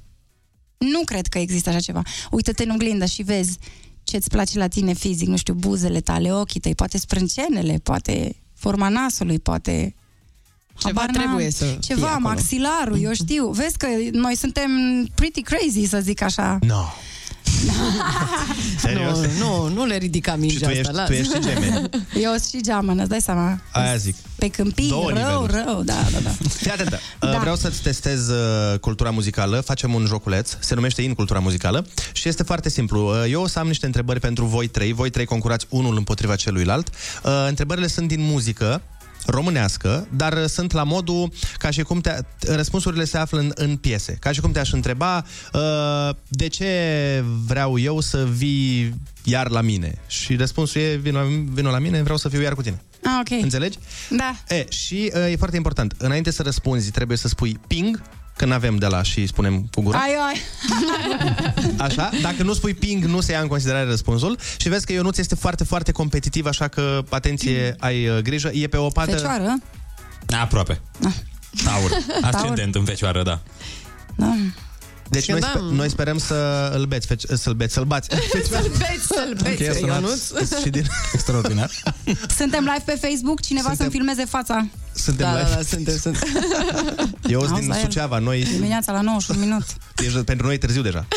Nu cred că există așa ceva. Uită-te în oglindă și vezi ce-ți place la tine fizic, nu știu, buzele tale, ochii tăi, poate sprâncenele, poate forma nasului, poate... Ceva Habar n-am. trebuie să fie Ceva, acolo. maxilarul, eu știu. Vezi că noi suntem pretty crazy, să zic așa. No. Serios? Nu, nu, nu le ridica Și mingea tu ești, asta. tu ești și gemeni. Eu sunt și geamănă, îți dai seama. Aia zic. Pe câmpii, Două rău, niveluri. rău, da, da, da. Fii atentă. Da. Da. Vreau să-ți testez uh, cultura muzicală. Facem un joculeț. Se numește In Cultura Muzicală. Și este foarte simplu. Uh, Eu o să am niște întrebări pentru voi trei. Voi trei concurați unul împotriva celuilalt. Uh, Întrebările sunt din muzică românească, dar uh, sunt la modul ca și cum te, răspunsurile se află în, în piese. Ca și cum te-aș întreba uh, de ce vreau eu să vii iar la mine. Și răspunsul e vino, vino la mine, vreau să fiu iar cu tine. Ah, ok. Înțelegi? Da. E, și uh, e foarte important. Înainte să răspunzi, trebuie să spui ping, când avem de la și spunem cu gura. Ai, ai. Așa? Dacă nu spui ping, nu se ia în considerare răspunsul. Și vezi că Ionuț este foarte, foarte competitiv, așa că, atenție, ai uh, grijă. E pe o pată... Fecioară? Aproape. Taur. Ascendent în fecioară, da. Da. Deci noi, Da. spe- noi sperăm să îl beți, feci- să-l beți, să-l bați. Să-l beți, să-l beți, Ok, a sunat Ionuț. și din... Extraordinar. Suntem live pe Facebook, cineva Suntem- să-mi filmeze fața. Suntem Da, live. da, da, suntem, suntem. Eu sunt Auzi din la el. Suceava, noi... Dimineața la 91 minut. Ești pentru noi târziu deja.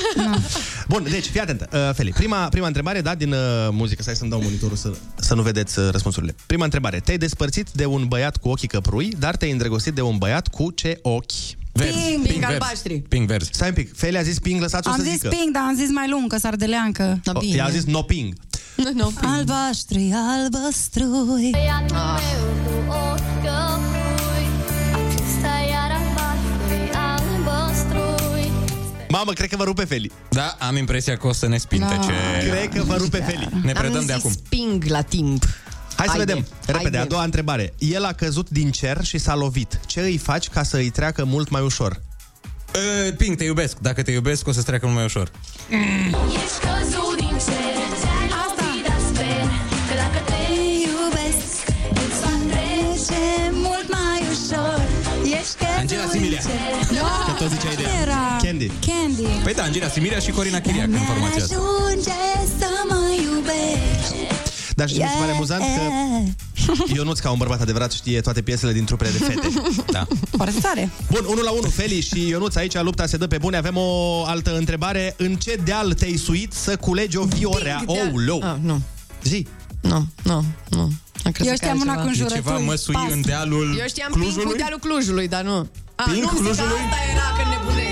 Bun, deci, fii atentă, uh, Feli. Prima, prima întrebare, da, din uh, muzică. Stai să-mi dau monitorul să, să nu vedeți uh, răspunsurile. Prima întrebare. Te-ai despărțit de un băiat cu ochii căprui, dar te-ai îndrăgostit de un băiat cu ce ochi? Verzi. Ping, Ping verzi. albaștri. Ping verzi. Stai un pic. Feli a zis ping, lăsați-o Am să zis zică. ping, dar am zis mai lung, că sardeleancă. Da, O, bine. ea a zis no ping. No, Albaștri, albăstrui. Da. Mamă, cred că vă rupe Feli. Da, am impresia că o să ne spinte Da. ce... Cred că vă rupe Feli. Ne Am predăm de zis acum. ping la timp. Hai să Haide, vedem. Repede, haide. a doua întrebare. El a căzut din cer și s-a lovit. Ce îi faci ca să îi treacă mult mai ușor? Uh, Ping, te iubesc. Dacă te iubesc, o să-ți treacă mult mai ușor. Ești căzut din cer Ți-ai lovit, dar sper Că dacă te iubesc Îți va trece mult mai ușor Ești căzut Angela din Similia. cer Că tot ziceai de ea. Era Candy. Candy. Păi da, Angela Similia și Corina Chiriac în formația asta. Ajunge să mă iubești Dar și mi se pare amuzant că Ionuț, ca un bărbat adevărat, știe toate piesele din trupele de fete. Da. Foarte tare. Bun, 1 la 1, Feli și Ionuț, aici lupta se dă pe bune. Avem o altă întrebare. În ce deal te-ai suit să culegi o viorea? Ping de- Oh, low. Ah, nu, Zi. nu, nu, nu. Am crezut Eu că știam are una ceva. cu E înjurături. ceva măsui Pas. în dealul Eu știam ping Clujului? cu dealul Clujului, dar nu. A, Ping nu, zic că Clujului? Asta era când nebunesc.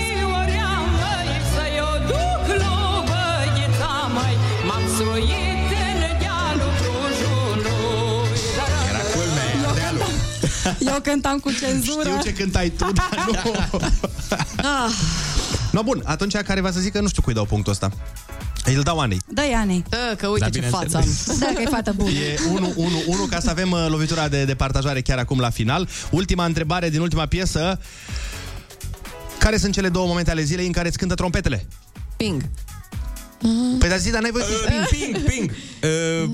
Eu cântam cu cenzură. Știu ce cântai tu, dar nu. Ah, no, bun, atunci care va să zică, nu știu cui dau punctul ăsta. Îl dau Anei. Dă-i, Anei. da, că uite Da, ce bineînțeles. față am. Da, că e fată bună. E 1-1-1 ca să avem uh, lovitura de, de partajare chiar acum la final. Ultima întrebare din ultima piesă. Care sunt cele două momente ale zilei în care îți cântă trompetele? Ping. Păi dar zi, dar n-ai voie să Uh, ping, ping, ping. Uh,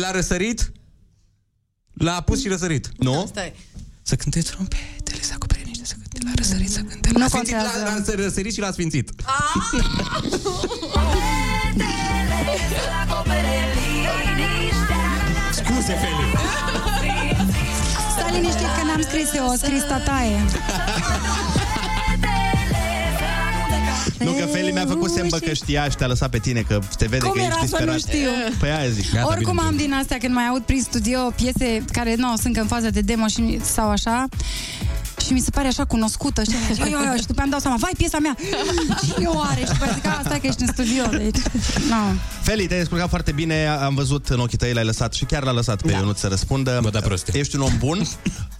l-a răsărit, l-a apus și răsărit. Nu? Stai. Să cânte trompetele, să acopere niște, să cânte, l-a răsărit, să cânte. Nu L-a sfințit, contează. l-a, l-a răsărit și l-a sfințit. Scuze, Feli. Stai liniștit că n-am scris eu, o scris tataie. Nu, că Feli mi-a făcut semnă că știa și te-a lăsat pe tine, că te vede Cum că era ești să nu disperat. știu? Păi aia zic. Oricum am din astea când mai aud prin studio piese care nu sunt încă în fază de demo și, sau așa și mi se pare așa cunoscută și, eu, eu, eu, și după aia îmi dau seama, vai, piesa mea, cine o are? Și după aia zic, "A, stai că ești în studio, deci, no. Feli, te-ai descurcat foarte bine, am văzut în ochii tăi, l-ai lăsat și chiar l-a lăsat pe da. Ionut să răspundă. Bă, da proste. Ești un om bun,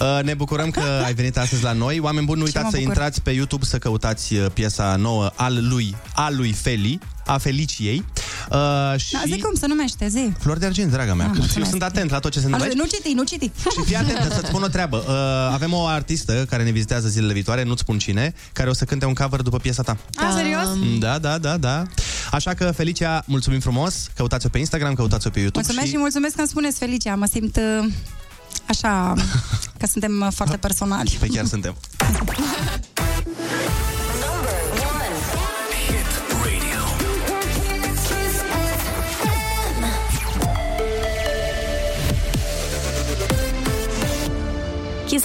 Uh, ne bucurăm că ai venit astăzi la noi. Oameni buni, nu mă uitați să bucur. intrați pe YouTube să căutați uh, piesa nouă al lui, al lui Feli, a Feliciei. Uh, și Da, zic cum se numește, zi. Flori de argint, draga mea. Ah, eu mulțumesc. sunt atent la tot ce se întâmplă Așa, aici. nu citi, nu citi. Și fii atentă să-ți spun o treabă. Uh, avem o artistă care ne vizitează zilele viitoare, nu-ți spun cine, care o să cânte un cover după piesa ta. A, serios? Da, da, da, da. Așa că, Felicia, mulțumim frumos. Căutați-o pe Instagram, căutați-o pe YouTube. Mulțumesc și mulțumesc că îmi spuneți Felicia. Mă simt uh, așa, că suntem uh, foarte personali. Pe chiar suntem.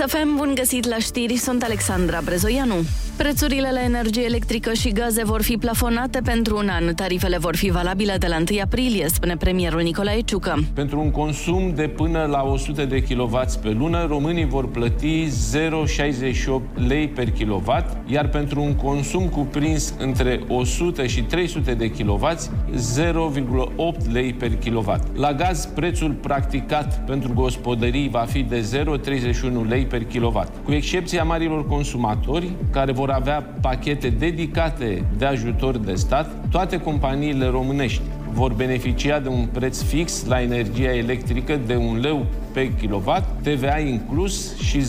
Kiss FM, bun găsit la știri, sunt Alexandra Brezoianu. Prețurile la energie electrică și gaze vor fi plafonate pentru un an. Tarifele vor fi valabile de la 1 aprilie, spune premierul Nicolae Ciucă. Pentru un consum de până la 100 de kW pe lună, românii vor plăti 0,68 lei per kW, iar pentru un consum cuprins între 100 și 300 de kW, 0,8 lei per kW. La gaz, prețul practicat pentru gospodării va fi de 0,31 lei per kW. Cu excepția marilor consumatori, care vor avea pachete dedicate de ajutor de stat, toate companiile românești vor beneficia de un preț fix la energia electrică de 1 leu pe kilowatt, TVA inclus și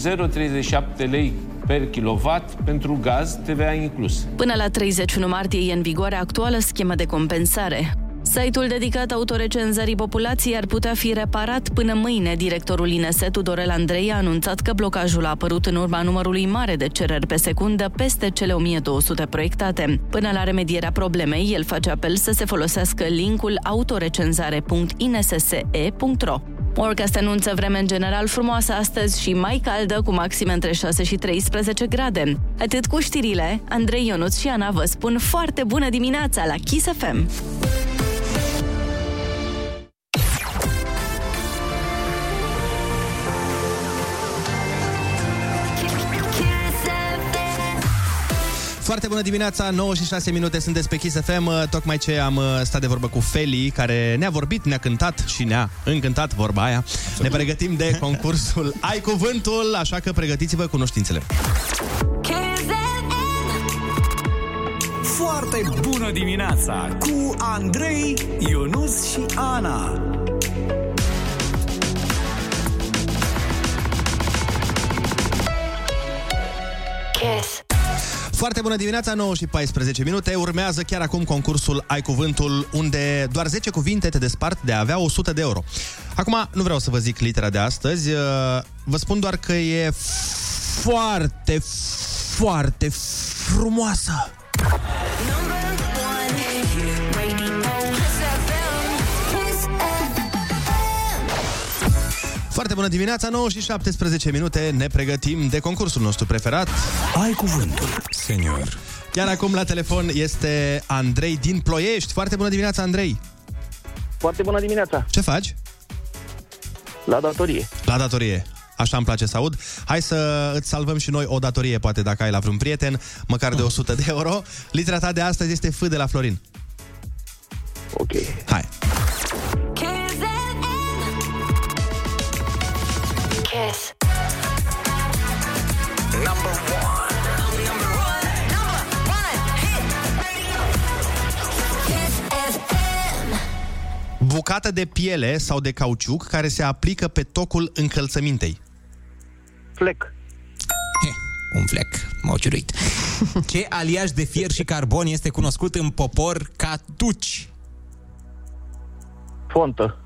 0,37 lei per kilowatt pentru gaz, TVA inclus. Până la 31 martie e în vigoare actuală schemă de compensare. Site-ul dedicat autorecenzării populației ar putea fi reparat până mâine. Directorul INS, Tudorel Andrei, a anunțat că blocajul a apărut în urma numărului mare de cereri pe secundă peste cele 1200 proiectate. Până la remedierea problemei, el face apel să se folosească linkul autorecenzare.insse.ro. Orcast anunță vreme în general frumoasă astăzi și mai caldă, cu maxime între 6 și 13 grade. Atât cu știrile, Andrei Ionuț și Ana vă spun foarte bună dimineața la Kiss FM! Foarte bună dimineața, 9 și 6 minute sunteți pe Kiss FM. Uh, Tocmai ce am uh, stat de vorbă cu Feli, care ne-a vorbit, ne-a cântat și ne-a încântat vorba aia. Ne pregătim de concursul Ai Cuvântul, așa că pregătiți-vă cunoștințele. Foarte bună dimineața cu Andrei, Ionus și Ana. Kiss. Foarte bună dimineața, 9 și 14 minute. Urmează chiar acum concursul Ai Cuvântul, unde doar 10 cuvinte te despart de a avea 100 de euro. Acum, nu vreau să vă zic litera de astăzi, uh, vă spun doar că e foarte, foarte frumoasă. Foarte bună dimineața, 9 și 17 minute, ne pregătim de concursul nostru preferat. Ai cuvântul. Senior. Iar acum la telefon este Andrei din Ploiești. Foarte bună dimineața, Andrei. Foarte bună dimineața. Ce faci? La datorie. La datorie. Așa îmi place să aud. Hai să îți salvăm și noi o datorie, poate dacă ai la vreun prieten, măcar de 100 de euro. Litera ta de astăzi este F de la Florin. Ok. Hai. Bucată de piele sau de cauciuc care se aplică pe tocul încălțămintei. Flec. Un flec, m-au ciuruit. Ce aliaj de fier și carbon este cunoscut în popor ca tuci? Fontă.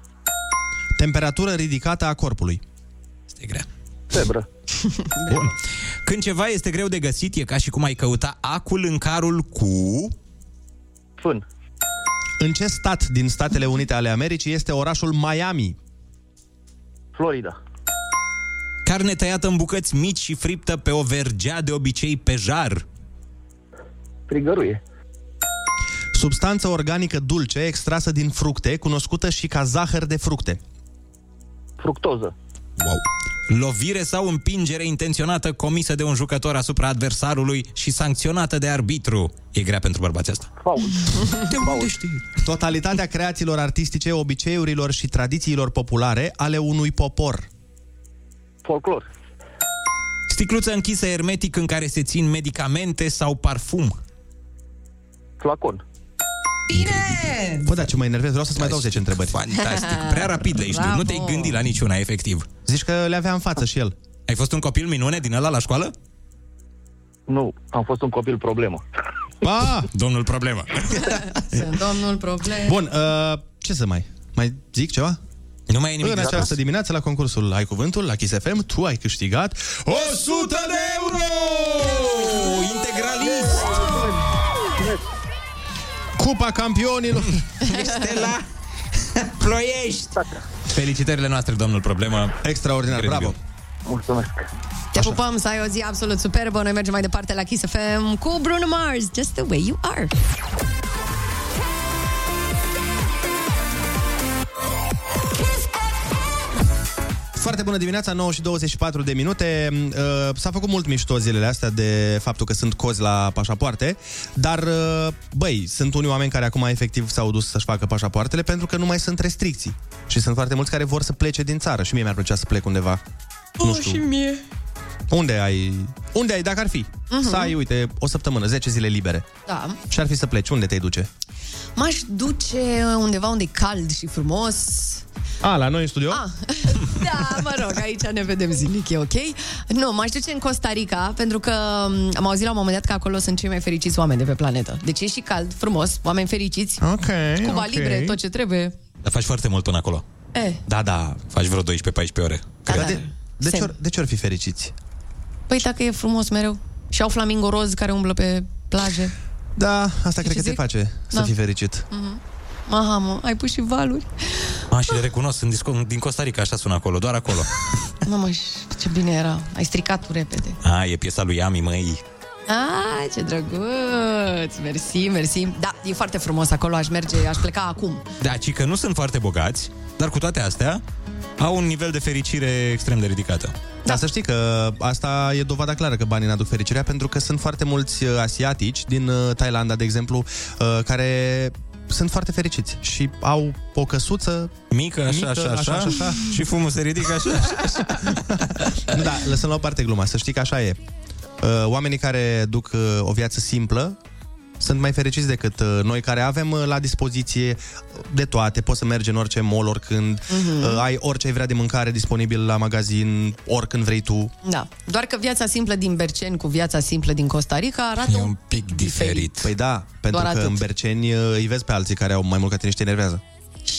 Temperatură ridicată a corpului. Este grea. Febră. Bun. Când ceva este greu de găsit, e ca și cum ai căuta acul în carul cu... Fân. În ce stat din Statele Unite ale Americii este orașul Miami? Florida. Carne tăiată în bucăți mici și friptă pe o vergea de obicei pe jar. Frigăruie. Substanță organică dulce extrasă din fructe, cunoscută și ca zahăr de fructe. Fructoză. Wow. Lovire sau împingere intenționată comisă de un jucător asupra adversarului și sancționată de arbitru. E grea pentru bărbații asta. Fault. De unde știi? Totalitatea creațiilor artistice, obiceiurilor și tradițiilor populare ale unui popor. Folclor. Sticluță închisă hermetic în care se țin medicamente sau parfum. Flacon. Bine! Bă, da, ce mă enervez, vreau să-ți mai dau 10 întrebări. Fantastic. Prea rapid le-ai știut. Nu te-ai Bravo. gândit la niciuna, efectiv. Zici că le avea în față și el. Ai fost un copil minune din ăla la școală? Nu, am fost un copil problemă. Ba! Domnul problemă. Sunt domnul problem. Bun, uh, ce să mai? Mai zic ceva? Nu mai e nimic În de această spus? dimineață, la concursul Ai Cuvântul, la Kiss FM, tu ai câștigat 100 de euro! Cupa campionilor! Este la Ploiești! Felicitările noastre, domnul Problemă. Extraordinar, Incredibil. bravo! Mulțumesc. Te pupăm să ai o zi absolut superbă. Noi mergem mai departe la Kiss FM cu Bruno Mars, Just the way you are. Foarte bună dimineața, 9 și 24 de minute. Uh, S-a făcut mult mișto zilele astea de faptul că sunt cozi la pașapoarte, dar, uh, băi, sunt unii oameni care acum efectiv s-au dus să-și facă pașapoartele pentru că nu mai sunt restricții. Și sunt foarte mulți care vor să plece din țară. Și mie mi-ar plăcea să plec undeva. nu știu. și mie. Unde ai... Unde ai, dacă ar fi? Mhm. Să ai, uite, o săptămână, 10 zile libere. Da. Și ar fi să pleci. Unde te duce? M-aș duce undeva unde e cald și frumos. A, la noi în studio? Ah, da, mă rog, aici ne vedem zilnic, e ok? Nu, m-aș duce în Costa Rica, pentru că m, am auzit la un moment dat că acolo sunt cei mai fericiți oameni de pe planetă. Deci e și cald, frumos, oameni fericiți, Ok, cuba ok. libre, tot ce trebuie. Dar faci foarte mult până acolo. E, Da, da. Faci vreo 12-14 ore. da, da. De, de, ce, Sem. or, de ce or fi fericiți? Păi dacă e frumos mereu. Și au flamingo roz care umblă pe plaje. Da, asta cred ce că te zic? face să Da. fii fericit. Aha, mă, ai pus și valuri. A, și le recunosc, sunt disco- din Costa Rica, așa sună acolo, doar acolo. Mamă, și ce bine era. Ai stricat tu repede. A, e piesa lui Ami, măi. Ai, ce drăguț! Mersi, mersi. Da, e foarte frumos acolo, aș merge, aș pleca acum. Da, ci că nu sunt foarte bogați, dar cu toate astea au un nivel de fericire extrem de ridicată. Dar să știi că asta e dovada clară că banii n-aduc fericirea, pentru că sunt foarte mulți uh, asiatici din uh, Thailanda, de exemplu, uh, care sunt foarte fericiți și au o căsuță Mică, așa, mică, așa, așa, așa, așa. și fumul se ridică așa, așa. Da, lăsăm la o parte gluma, să știi că așa e. Uh, Oamenii care duc uh, o viață simplă sunt mai fericiți decât uh, noi care avem uh, la dispoziție de toate. Poți să mergi în orice mall oricând, Mhm. uh, ai orice ai vrea de mâncare disponibil la magazin, oricând vrei tu. Da, doar că viața simplă din Berceni cu viața simplă din Costa Rica arată E un... un pic diferit. Păi da, pentru Doar că atât. în Berceni uh, îi vezi pe alții care au mai mult ca tine și te enervează.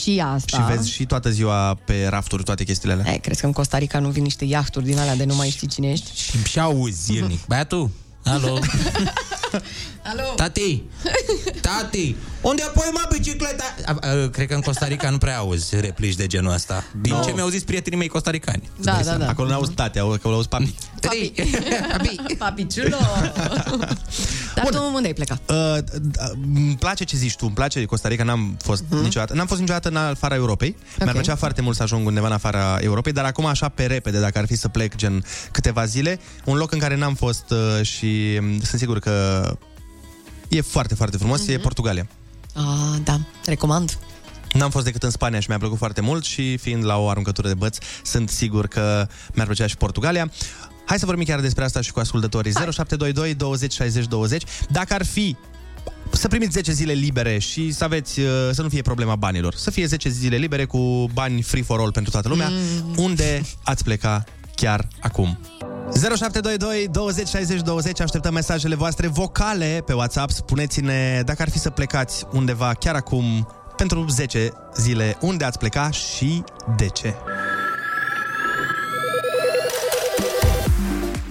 și asta. Și vezi și toată ziua pe rafturi toate chestiile alea. Ei, crezi că în Costa Rica nu vin niște iahturi din alea de nu mai știi cine ești? Și, și auzi zilnic. Băiatul, alo, Alo? tati, tati, unde apoi mă bicicleta? A, a, cred că în Costa Rica nu prea auzi replici de genul ăsta. Din No. ce mi-au zis prietenii mei costaricani. Da, da, da. Acolo n-auzi tate, acolo auzi papi. Papi. Papi. Papiciulo. Dar tu unde ai plecat? Uh, uh, îmi place ce zici tu, îmi place Costa Rica, n-am fost uh-huh. niciodată, n-am fost niciodată în afara Europei. Okay. Mi-ar plăcea foarte mult să ajung undeva în afara Europei, dar acum așa pe repede, dacă ar fi să plec gen câteva zile, un loc în care n-am fost uh, și um, sunt sigur că e foarte, foarte frumos, uh-huh. e Portugalia. Ah, da, recomand. N-am fost decât în Spania și mi-a plăcut foarte mult și fiind la o aruncătură de băți, sunt sigur că mi-ar plăcea și Portugalia. Hai să vorbim chiar despre asta și cu ascultătorii. 0722 20 60 20. Dacă ar fi să primiți 10 zile libere și să aveți, uh, să nu fie problema banilor, să fie 10 zile libere cu bani free for all pentru toată lumea, mm. unde ați pleca chiar acum? 0722 20 60 20 Așteptăm mesajele voastre vocale pe WhatsApp Spuneți-ne dacă ar fi să plecați undeva chiar acum pentru 10 zile Unde ați pleca și de ce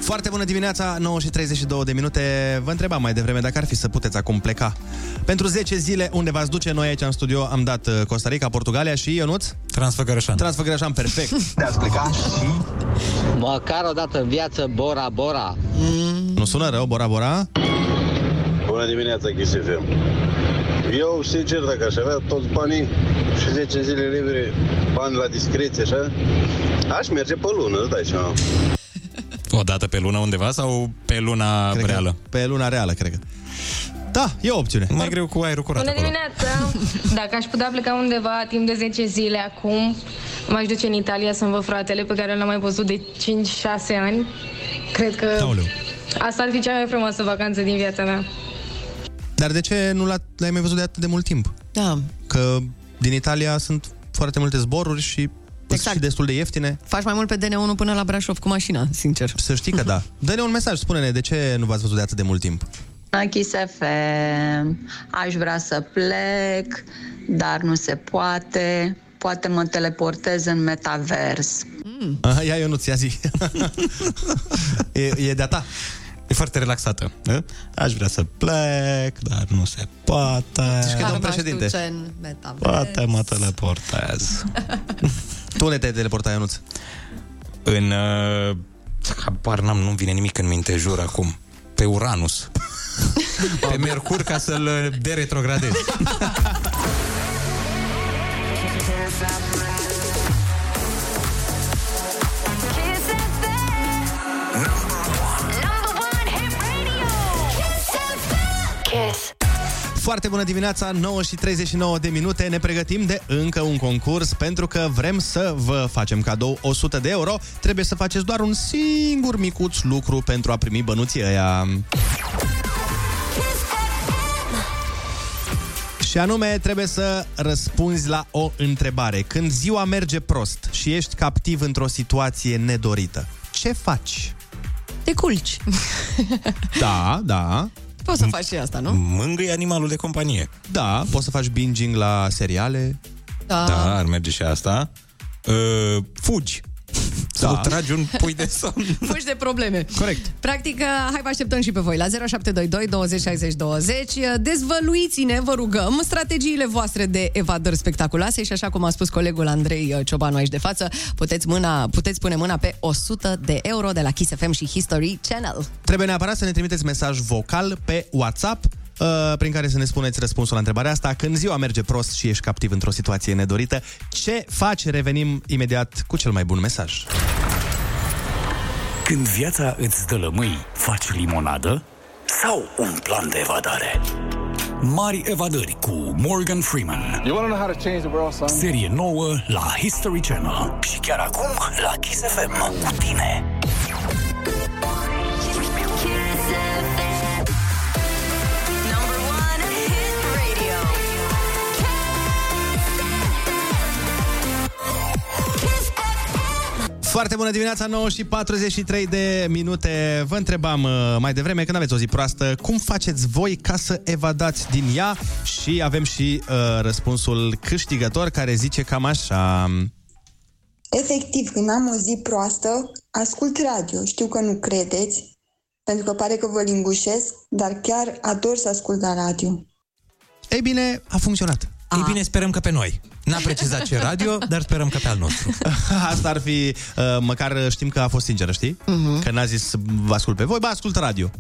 Foarte bună dimineața, 9 și 32 de minute Vă întrebam mai devreme dacă ar fi să puteți acum pleca Pentru 10 zile unde v-ați duce Noi aici în studio am dat uh, Costa Rica, Portugalia și Ionuț Transfăgărășan. Transfăgărășan, perfect De ați pleca și... Măcar o dată în viață, Bora Bora. Nu sună rău, Bora Bora? Bună dimineața, Kiss FM. Eu, sincer, dacă aș avea toți banii și 10 zile libere, bani la discreție, așa, aș merge pe lună, îți dai seama. O dată pe lună undeva sau pe luna Cred că reală? Pe luna reală, cred că. Da, e o opțiune. Mai greu cu aerul curat Bună acolo. dimineața! Dacă aș putea pleca undeva timp de 10 zile acum, m-aș duce în Italia să-mi văd fratele pe care l-am mai văzut de 5-6 ani. Cred că Aoleu. asta ar fi cea mai frumoasă vacanță din viața mea. Dar de ce nu l- l-ai mai văzut de atât de mult timp? Da. Că din Italia sunt foarte multe zboruri și exact. și destul de ieftine. Faci mai mult pe DN1 până la Brașov cu mașina, sincer. Să știi că da. Dă-ne un mesaj, spune-ne de ce nu v-ați văzut de atât de mult timp. Kiss FM, aș vrea să plec, dar nu se poate. Poate mă teleportez în metavers. Mm. Aha, ia eu nu ți-a zi. e, e de-a ta. E foarte relaxată. da? Aș vrea să plec, dar nu se poate. Zici că e domn M-aș președinte. duce în metavers. Poate mă teleportez. Tu unde te-ai teleportat, Ionuț? În... Uh, habar n-am, nu vine nimic în minte, jur acum. Pe Uranus. Pe Mercur ca să-l uh, deretrogradez. Kiss. Foarte bună dimineața, 9 și 39 de minute. Ne pregătim de încă un concurs pentru că vrem să vă facem cadou 100 de euro. Trebuie să faceți doar un singur micuț lucru pentru a primi bănuții ăia. Și anume, trebuie să răspunzi la o întrebare. Când ziua merge prost și ești captiv într-o situație nedorită, ce faci? Te culci. Da, da. Poți să faci și asta, nu? Mângâi animalul de companie. Da, poți să faci binging la seriale. Da. Da, ar merge și asta. Uh, fugi. Sau Da. tragi un pui de somn. Fugi de probleme. Corect. Practic, hai vă așteptăm și pe voi la 0722 20 60 20. Dezvăluiți-ne, vă rugăm, strategiile voastre de evadări spectaculoase și așa cum a spus colegul Andrei uh, Ciobanu aici de față, puteți, mâna, puteți pune mâna pe 100 de euro de la Kiss FM și History Channel. Trebuie neapărat să ne trimiteți mesaj vocal pe WhatsApp uh, prin care să ne spuneți răspunsul la întrebarea asta. Când ziua merge prost și ești captiv într-o situație nedorită, ce faci? Revenim imediat cu cel mai bun mesaj. Când viața îți dă lămâi, faci limonadă sau un plan de evadare? Mari evadări cu Morgan Freeman. You want to know how to change the world, son? Serie nouă la History Channel. Și chiar acum la Kiss FM cu tine. Foarte bună dimineața, 9 și 43 de minute. Vă întrebam uh, mai devreme, când aveți o zi proastă, cum faceți voi ca să evadați din ea? Și avem și uh, răspunsul câștigător care zice cam așa... Efectiv, când am o zi proastă, ascult radio. Știu că nu credeți, pentru că pare că vă lingușesc, dar chiar ador să ascult la radio. Ei bine, a funcționat. Ei bine, sperăm că pe noi. N-a precizat ce radio, dar sperăm că pe al nostru. Asta ar fi, uh, măcar știm că a fost sinceră, știi? Mhm. Că n-a zis vă ascult pe voi, ba ascult radio.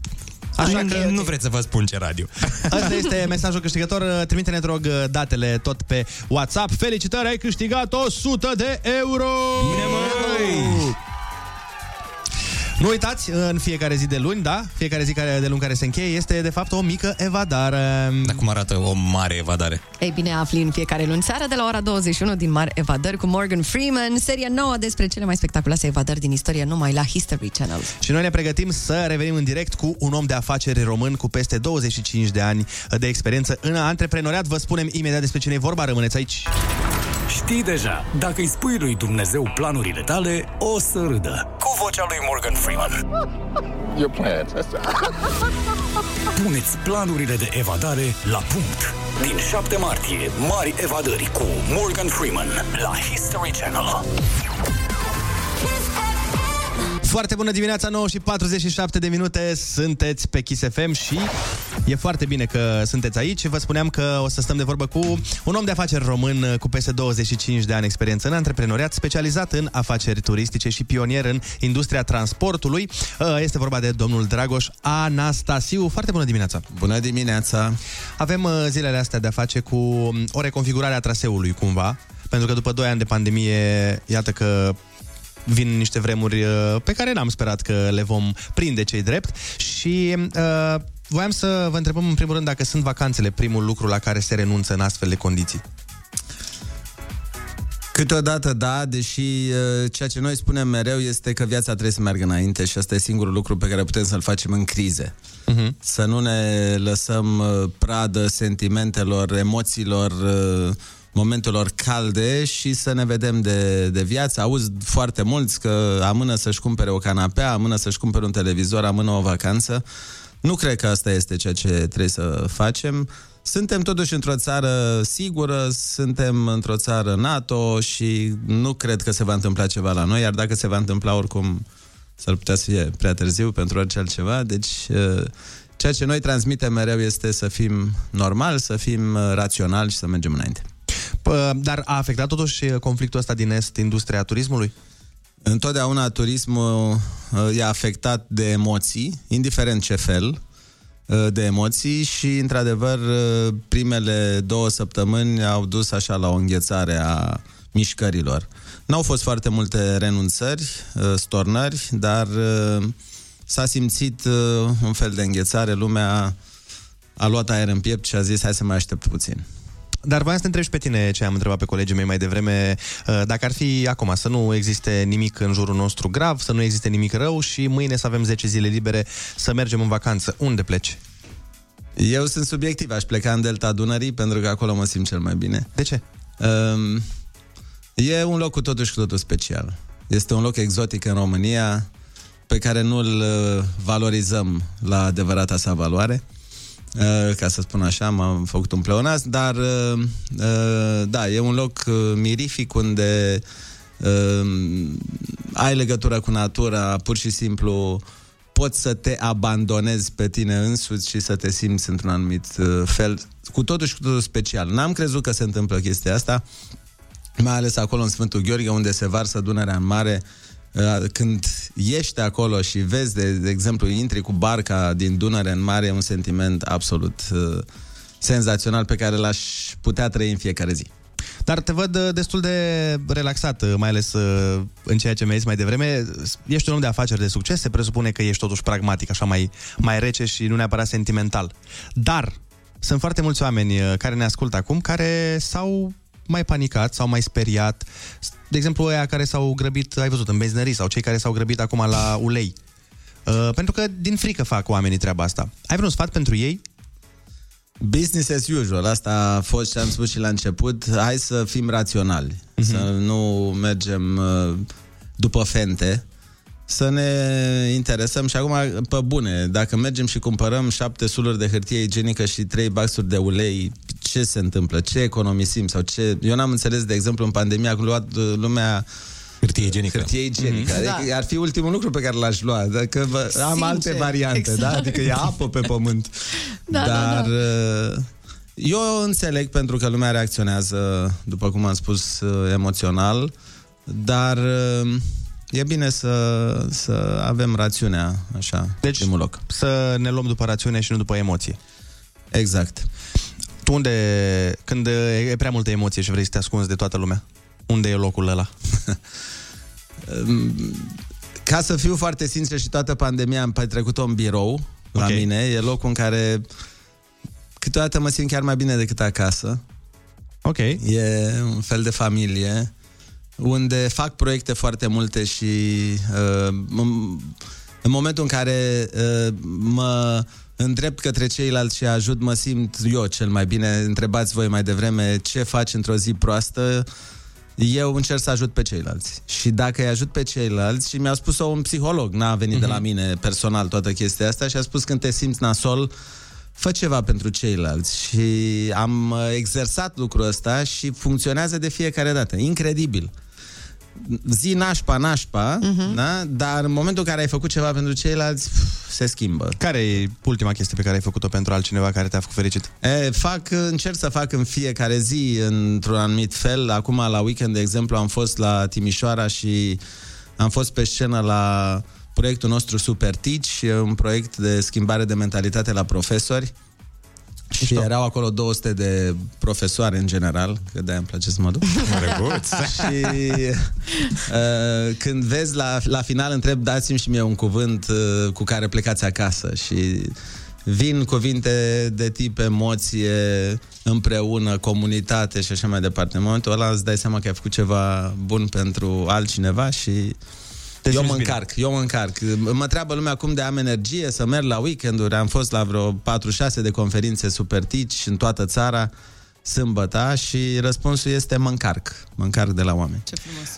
Așa că nu vreți să vă spun ce radio. Asta este mesajul câștigător. Trimite-ne, te rog, datele tot pe WhatsApp. Felicitări, ai câștigat 100 de euro! Bine, măi! Nu uitați, în fiecare zi de luni, da? Fiecare zi care- de luni care se încheie este, de fapt, o mică evadare. Dar cum arată o mare evadare? Ei bine, afli în fiecare luni seară de la ora 21 din Mari Evadări cu Morgan Freeman, seria nouă despre cele mai spectaculoase evadări din istorie numai la History Channel. Și noi ne pregătim să revenim în direct cu un om de afaceri român cu peste 25 de ani de experiență în antreprenoriat. Vă spunem imediat despre cine e vorba, rămâneți aici. Știi deja, dacă îi spui lui Dumnezeu planurile tale, o să râdă. Cu vocea lui Morgan Freeman. Your plans. Puneți planurile de evadare la punct. Din 7 martie, mari evadări cu Morgan Freeman la History Channel. Foarte bună dimineața, 9 și 47 de minute, sunteți pe Kiss FM și E foarte bine că sunteți aici. Vă spuneam că o să stăm de vorbă cu un om de afaceri român uh, cu peste 25 de ani experiență în antreprenoriat, specializat în afaceri turistice și pionier în industria transportului. Uh, Este vorba de domnul Dragoș Anastasiu. Foarte bună dimineața! Bună dimineața! Avem uh, zilele astea de a face cu um, o reconfigurare a traseului, cumva, pentru că după 2 ani de pandemie, iată că vin niște vremuri uh, pe care n-am sperat că le vom prinde cei drept și uh, voiam să vă întrebăm în primul rând dacă sunt vacanțele primul lucru la care se renunță în astfel de condiții. Câteodată da, deși uh, ceea ce noi spunem mereu este că viața trebuie să meargă înainte și asta e singurul lucru pe care putem să-l facem în crize. Uh-huh. Să nu ne lăsăm uh, pradă sentimentelor, emoțiilor, uh, momentelor calde și să ne vedem de, de viață. Auzi foarte mulți că amână să-și cumpere o canapea, amână să-și cumpere un televizor, amână o vacanță. Nu cred că asta este ceea ce trebuie să facem. Suntem totuși într-o țară sigură, suntem într-o țară NATO și nu cred că se va întâmpla ceva la noi, iar dacă se va întâmpla oricum s-ar putea să fie prea târziu pentru orice altceva. Deci uh, ceea ce noi transmitem mereu este să fim normali, să fim uh, raționali și să mergem înainte. P- dar a afectat totuși uh, conflictul ăsta din Est industria turismului? Întotdeauna turismul uh, e afectat de emoții, indiferent ce fel uh, de emoții și, într-adevăr, uh, primele două săptămâni au dus așa la o înghețare a mișcărilor. N-au fost foarte multe renunțări, uh, stornări, dar uh, s-a simțit uh, un fel de înghețare. Lumea a luat aer în piept și a zis hai să mai aștept puțin. Dar voiam să te întreb și pe tine ce am întrebat pe colegii mei mai devreme, uh, dacă ar fi acum să nu existe nimic în jurul nostru grav, să nu existe nimic rău și mâine să avem 10 zile libere să mergem în vacanță. Unde pleci? Eu sunt subiectiv, aș pleca în Delta Dunării pentru că acolo mă simt cel mai bine. De ce? Um, e un loc cu totul și cu totul special. Este un loc exotic în România pe care nu-l uh, valorizăm la adevărata sa valoare. Uh, ca să spun așa, m-am făcut un pleonaz, dar uh, uh, da, e un loc uh, mirific unde uh, ai legătură cu natura, pur și simplu poți să te abandonezi pe tine însuți și să te simți într-un anumit uh, fel, cu totul și cu totul special. N-am crezut că se întâmplă chestia asta, mai ales acolo în Sfântul Gheorghe, unde se varsă Dunărea în mare, Uh, când ești acolo și vezi, de, de exemplu, intri cu barca din Dunăre în mare, e un sentiment absolut uh, senzațional pe care l-aș putea trăi în fiecare zi. Dar te văd uh, destul de relaxat, uh, mai ales uh, în ceea ce mi-ai zis mai devreme. Ești un om de afaceri de succes, se presupune că ești totuși pragmatic, așa mai, mai rece și nu neapărat sentimental. Dar sunt foarte mulți oameni uh, care ne ascultă acum care s-au mai panicat, s-au mai speriat. De exemplu, aia care s-au grăbit, ai văzut, în benzinării sau cei care s-au grăbit acum la ulei. Uh, pentru că din frică fac oamenii treaba asta. Ai vreun sfat pentru ei? Business as usual, asta a fost ce am spus și la început. Hai să fim raționali, uh-huh. să nu mergem uh, după fente, să ne interesăm și acum, pe bune, dacă mergem și cumpărăm șapte suluri de hârtie igienică și trei baxuri de ulei, ce se întâmplă? Ce economisim? Sau ce... Eu n-am înțeles, de exemplu, în pandemie a luat uh, lumea Hârtie igienică. Hârtie igienică. Mhm. Adică ar fi ultimul lucru pe care l-aș lua. Dacă vă, am Sincer, alte variante, exact. da? Adică e apă pe pământ. Da, da, Dar da. uh, eu înțeleg pentru că lumea reacționează, după cum am spus, uh, emoțional, dar uh, e bine să, să avem rațiunea, așa, Deci, primul loc. să ne luăm după rațiune și nu după emoție. Exact. Tu unde, când e prea multă emoție și vrei să te ascunzi de toată lumea, unde e locul ăla? Ca să fiu foarte sincer și toată pandemia am petrecut-o în birou la Ok. mine. E locul în care câteodată mă simt chiar mai bine decât acasă. Ok. E un fel de familie unde fac proiecte foarte multe și uh, în, în momentul în care uh, mă îndrept către ceilalți și ajut, mă simt eu cel mai bine. Întrebați voi mai devreme ce faci într-o zi proastă. Eu încerc să ajut pe ceilalți. Și dacă îi ajut pe ceilalți, și mi-a spus-o un psiholog, n-a venit de la mine personal toată chestia asta, și a spus când te simți nasol, fă ceva pentru ceilalți. Și am uh, exersat lucrul ăsta și funcționează de fiecare dată. Incredibil. Zi nașpa, nașpa, Mhm. da? dar în momentul în care ai făcut ceva pentru ceilalți, pf, se schimbă. Care e ultima chestie pe care ai făcut-o pentru altcineva care te-a făcut fericit? E, fac, încerc să fac în fiecare zi într-un anumit fel. Acum la weekend, de exemplu, am fost la Timișoara și am fost pe scenă la proiectul nostru Super Teach, e un proiect de schimbare de mentalitate la profesori. Și erau acolo 200 de profesoare în general, că de-aia îmi place să mă duc. Drăguț. și uh, când vezi la, la final, întreb, dați-mi și mie un cuvânt uh, cu care plecați acasă. Și vin cuvinte de tip emoție, împreună, comunitate și așa mai departe. În momentul ăla îți dai seama că ai făcut ceva bun pentru altcineva și Te eu simți mă bine. încarc, eu mă încarc. Mă întreabă lumea cum de am energie să merg la weekenduri. Am fost la vreo 4-6 de conferințe super tici în toată țara sâmbătă și răspunsul este mă încarc. Mă încarc de la oameni.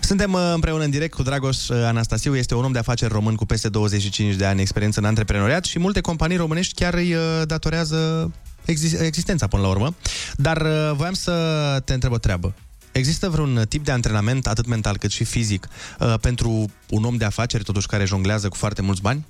Suntem uh, împreună în direct cu Dragoș uh, Anastasiu, este un om de afaceri român cu peste 25 de ani experiență în antreprenoriat și multe companii românești chiar îi uh, datorează exi- existența până la urmă. Dar uh, voiam să te întreb o treabă. Există vreun tip de antrenament, atât mental cât și fizic, uh, pentru un om de afaceri, totuși, care jonglează cu foarte mulți bani?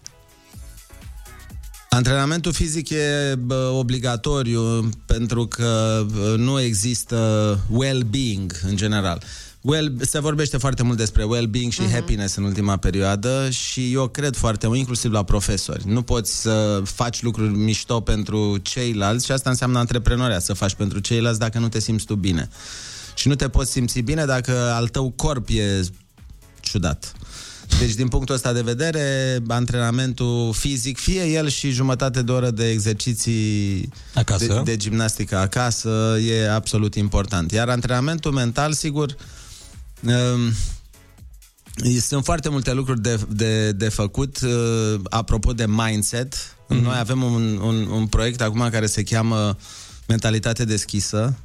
Antrenamentul fizic e bă, obligatoriu pentru că bă, nu există well-being în general. Well, se vorbește foarte mult despre well-being și uh-huh. happiness în ultima perioadă și eu cred foarte mult, inclusiv la profesori. Nu poți să faci lucruri mișto pentru ceilalți și asta înseamnă antreprenoria, să faci pentru ceilalți dacă nu te simți tu bine. Și nu te poți simți bine dacă al tău corp e ciudat. Deci, din punctul ăsta de vedere, antrenamentul fizic, fie el și jumătate de oră de exerciții Acasă. De, de gimnastică acasă, e absolut important. Iar antrenamentul mental, sigur, um, sunt foarte multe lucruri de, de, de făcut. Uh, apropo de mindset, mm-hmm. noi avem un, un, un proiect acum care se cheamă Mentalitate deschisă.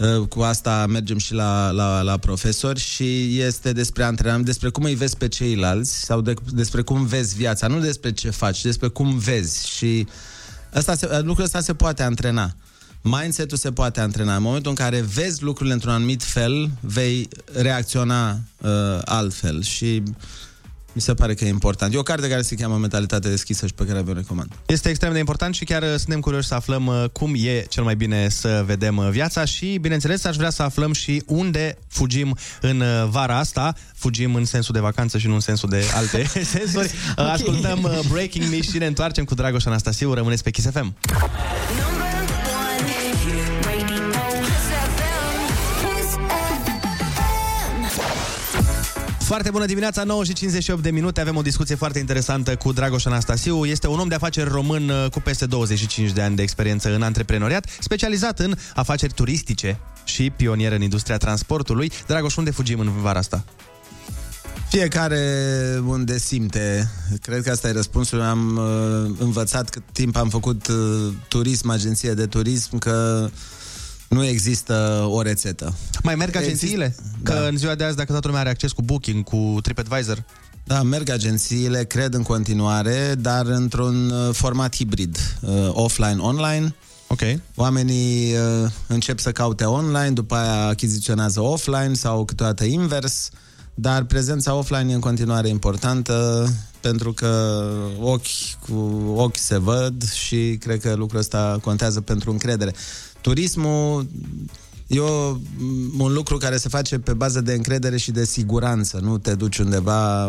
Uh, Cu asta mergem și la, la, la profesori și este despre antrenament, despre cum îi vezi pe ceilalți sau de, despre cum vezi viața, nu despre ce faci, despre cum vezi și asta se, lucrul ăsta se poate antrena. Mindset-ul se poate antrena. În momentul în care vezi lucrurile într-un anumit fel, vei reacționa uh, altfel și mi se pare că e important. E o carte care se cheamă Mentalitate deschisă și pe care vă recomand. Este extrem de important și chiar uh, suntem curioși să aflăm uh, cum e cel mai bine să vedem uh, viața și, bineînțeles, aș vrea să aflăm și unde fugim în uh, vara asta. Fugim în sensul de vacanță și nu în sensul de alte sensuri. Okay. Ascultăm uh, Breaking Me și ne întoarcem cu Dragoș Anastasiu. Rămâneți pe Kiss FM. Foarte bună dimineața, 9 și 58 de minute. Avem o discuție foarte interesantă cu Dragoș Anastasiu. Este un om de afaceri român uh, cu peste 25 de ani de experiență în antreprenoriat, specializat în afaceri turistice și pionier în industria transportului. Dragoș, unde fugim în vara asta? Fiecare unde simte. Cred că asta e răspunsul. Am uh, învățat cât timp am făcut uh, turism, agenție de turism, că nu există o rețetă. Mai merg agențiile? Că Da. în ziua de azi, dacă toată lumea are acces cu Booking, cu TripAdvisor, Da, merg agențiile, cred în continuare, dar într-un uh, format hibrid, uh, offline-online. Ok. Oamenii uh, încep să caute online, după aia achiziționează offline sau câteodată invers, dar prezența offline e în continuare importantă pentru că ochi cu ochi se văd și cred că lucrul ăsta contează pentru încredere. Turismul e o, un lucru care se face pe bază de încredere și de siguranță. Nu te duci undeva,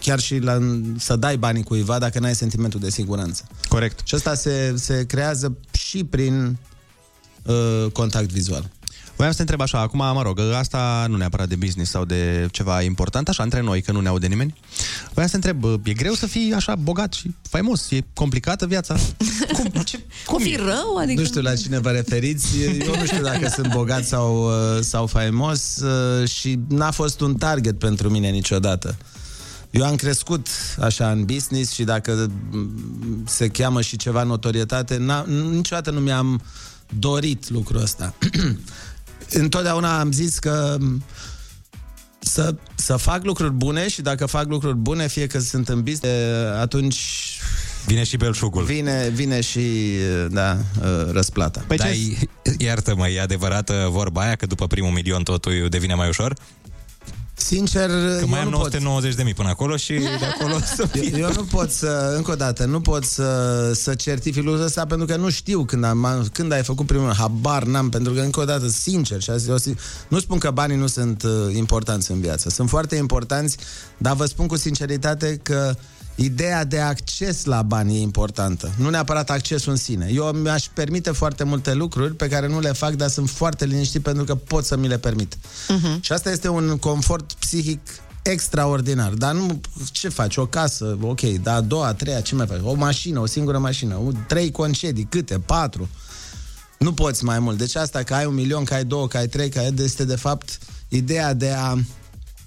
chiar și la, să dai banii cuiva dacă n-ai sentimentul de siguranță. Corect. Și asta se, se creează și prin uh, contact vizual. Voiam să te întreb așa, acum, mă rog, asta nu neapărat de business sau de ceva important, așa, între noi, că nu ne aude nimeni. Voiam să te întreb, e greu să fii așa bogat și faimos? E complicată viața? Cum, ce, O fi rău? Adică... Nu știu la cine vă referiți, eu nu știu dacă sunt bogat sau, uh, sau faimos uh, și n-a fost un target pentru mine niciodată. Eu am crescut așa în business și dacă mm, se cheamă și ceva notorietate, n-a, niciodată nu mi-am dorit lucrul ăsta. Întotdeauna am zis că mm, să, să fac lucruri bune și dacă fac lucruri bune, fie că sunt în business, atunci Vine și belșugul. Vine, vine și, da, răsplata. Păi Dar, iartă-mă, e adevărată vorba aia că după primul milion totul devine mai ușor? Sincer, Că eu mai am nu pot. 990 de mii până acolo și de acolo să fie. Eu, eu nu pot să, încă o dată, nu pot să, să certific lucrul ăsta pentru că nu știu când, am, când ai făcut primul habar n-am, pentru că încă o dată, sincer, și asta, eu, si- nu spun că banii nu sunt uh, importanți în viață, sunt foarte importanți, dar vă spun cu sinceritate că Ideea de acces la bani e importantă, nu neapărat accesul în sine. Eu mi-aș permite foarte multe lucruri pe care nu le fac, dar sunt foarte liniștit pentru că pot să mi le permit. Mhm. Și asta este un confort psihic extraordinar. Dar nu, ce faci? O casă, ok, dar a doua, a treia, ce mai faci? O mașină, o singură mașină, o- trei concedii, câte? Patru. Nu poți mai mult. Deci asta că ai un milion, că ai două, că ai trei, că ai, este de fapt ideea de a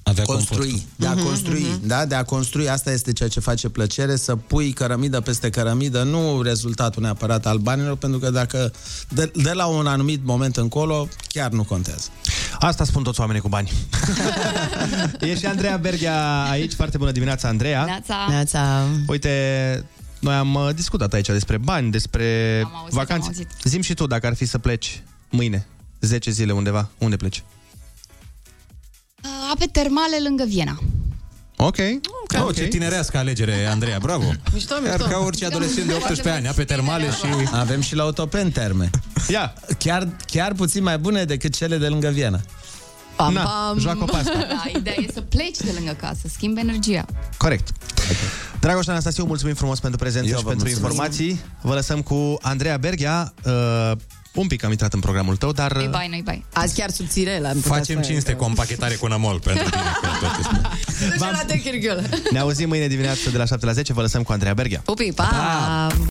Avea construi, confortul. de a Mhm, construi, mhm. da, de a construi, asta este ceea ce face plăcere, să pui cărămidă peste cărămidă, nu rezultatul neapărat al banilor, pentru că dacă de, de la un anumit moment încolo, chiar nu contează. Asta spun toți oamenii cu bani. e și Andreea Berghia aici. Foarte bună dimineața, Andreea. Neața. Neața. Uite, noi am uh, discutat aici despre bani, despre Am auzit, vacanțe. am auzit. Zim și tu dacă ar fi să pleci mâine, 10 zile undeva, unde pleci? Uh, Ape termale lângă Viena. Ok. Oh, ce tinerească alegere, Andreea, bravo. Mișto, Chiar ca orice adolescent de 18 ani, ape termale și... Avem și la autopen terme. Ia. Chiar, chiar puțin mai bune decât cele de lângă Viena. Pam, Na, pam. joacă pasta. Da, ideea e să pleci de lângă casă, schimbi energia. Corect. Dragoș Anastasiu, mulțumim frumos pentru prezență Eu și vă pentru mulțumesc. informații. Vă lăsăm cu Andreea Berghia. Uh, un pic am intrat în programul tău, dar... Nu-i bai, nu-i bai. Azi chiar subțire la Facem cinste cu o împachetare cu nămol pentru tine. că tot este. la Techirghiul. Ne auzim mâine dimineață de la 7 la 10. Vă lăsăm cu Andreea Berghia. Pupi, pa! pa.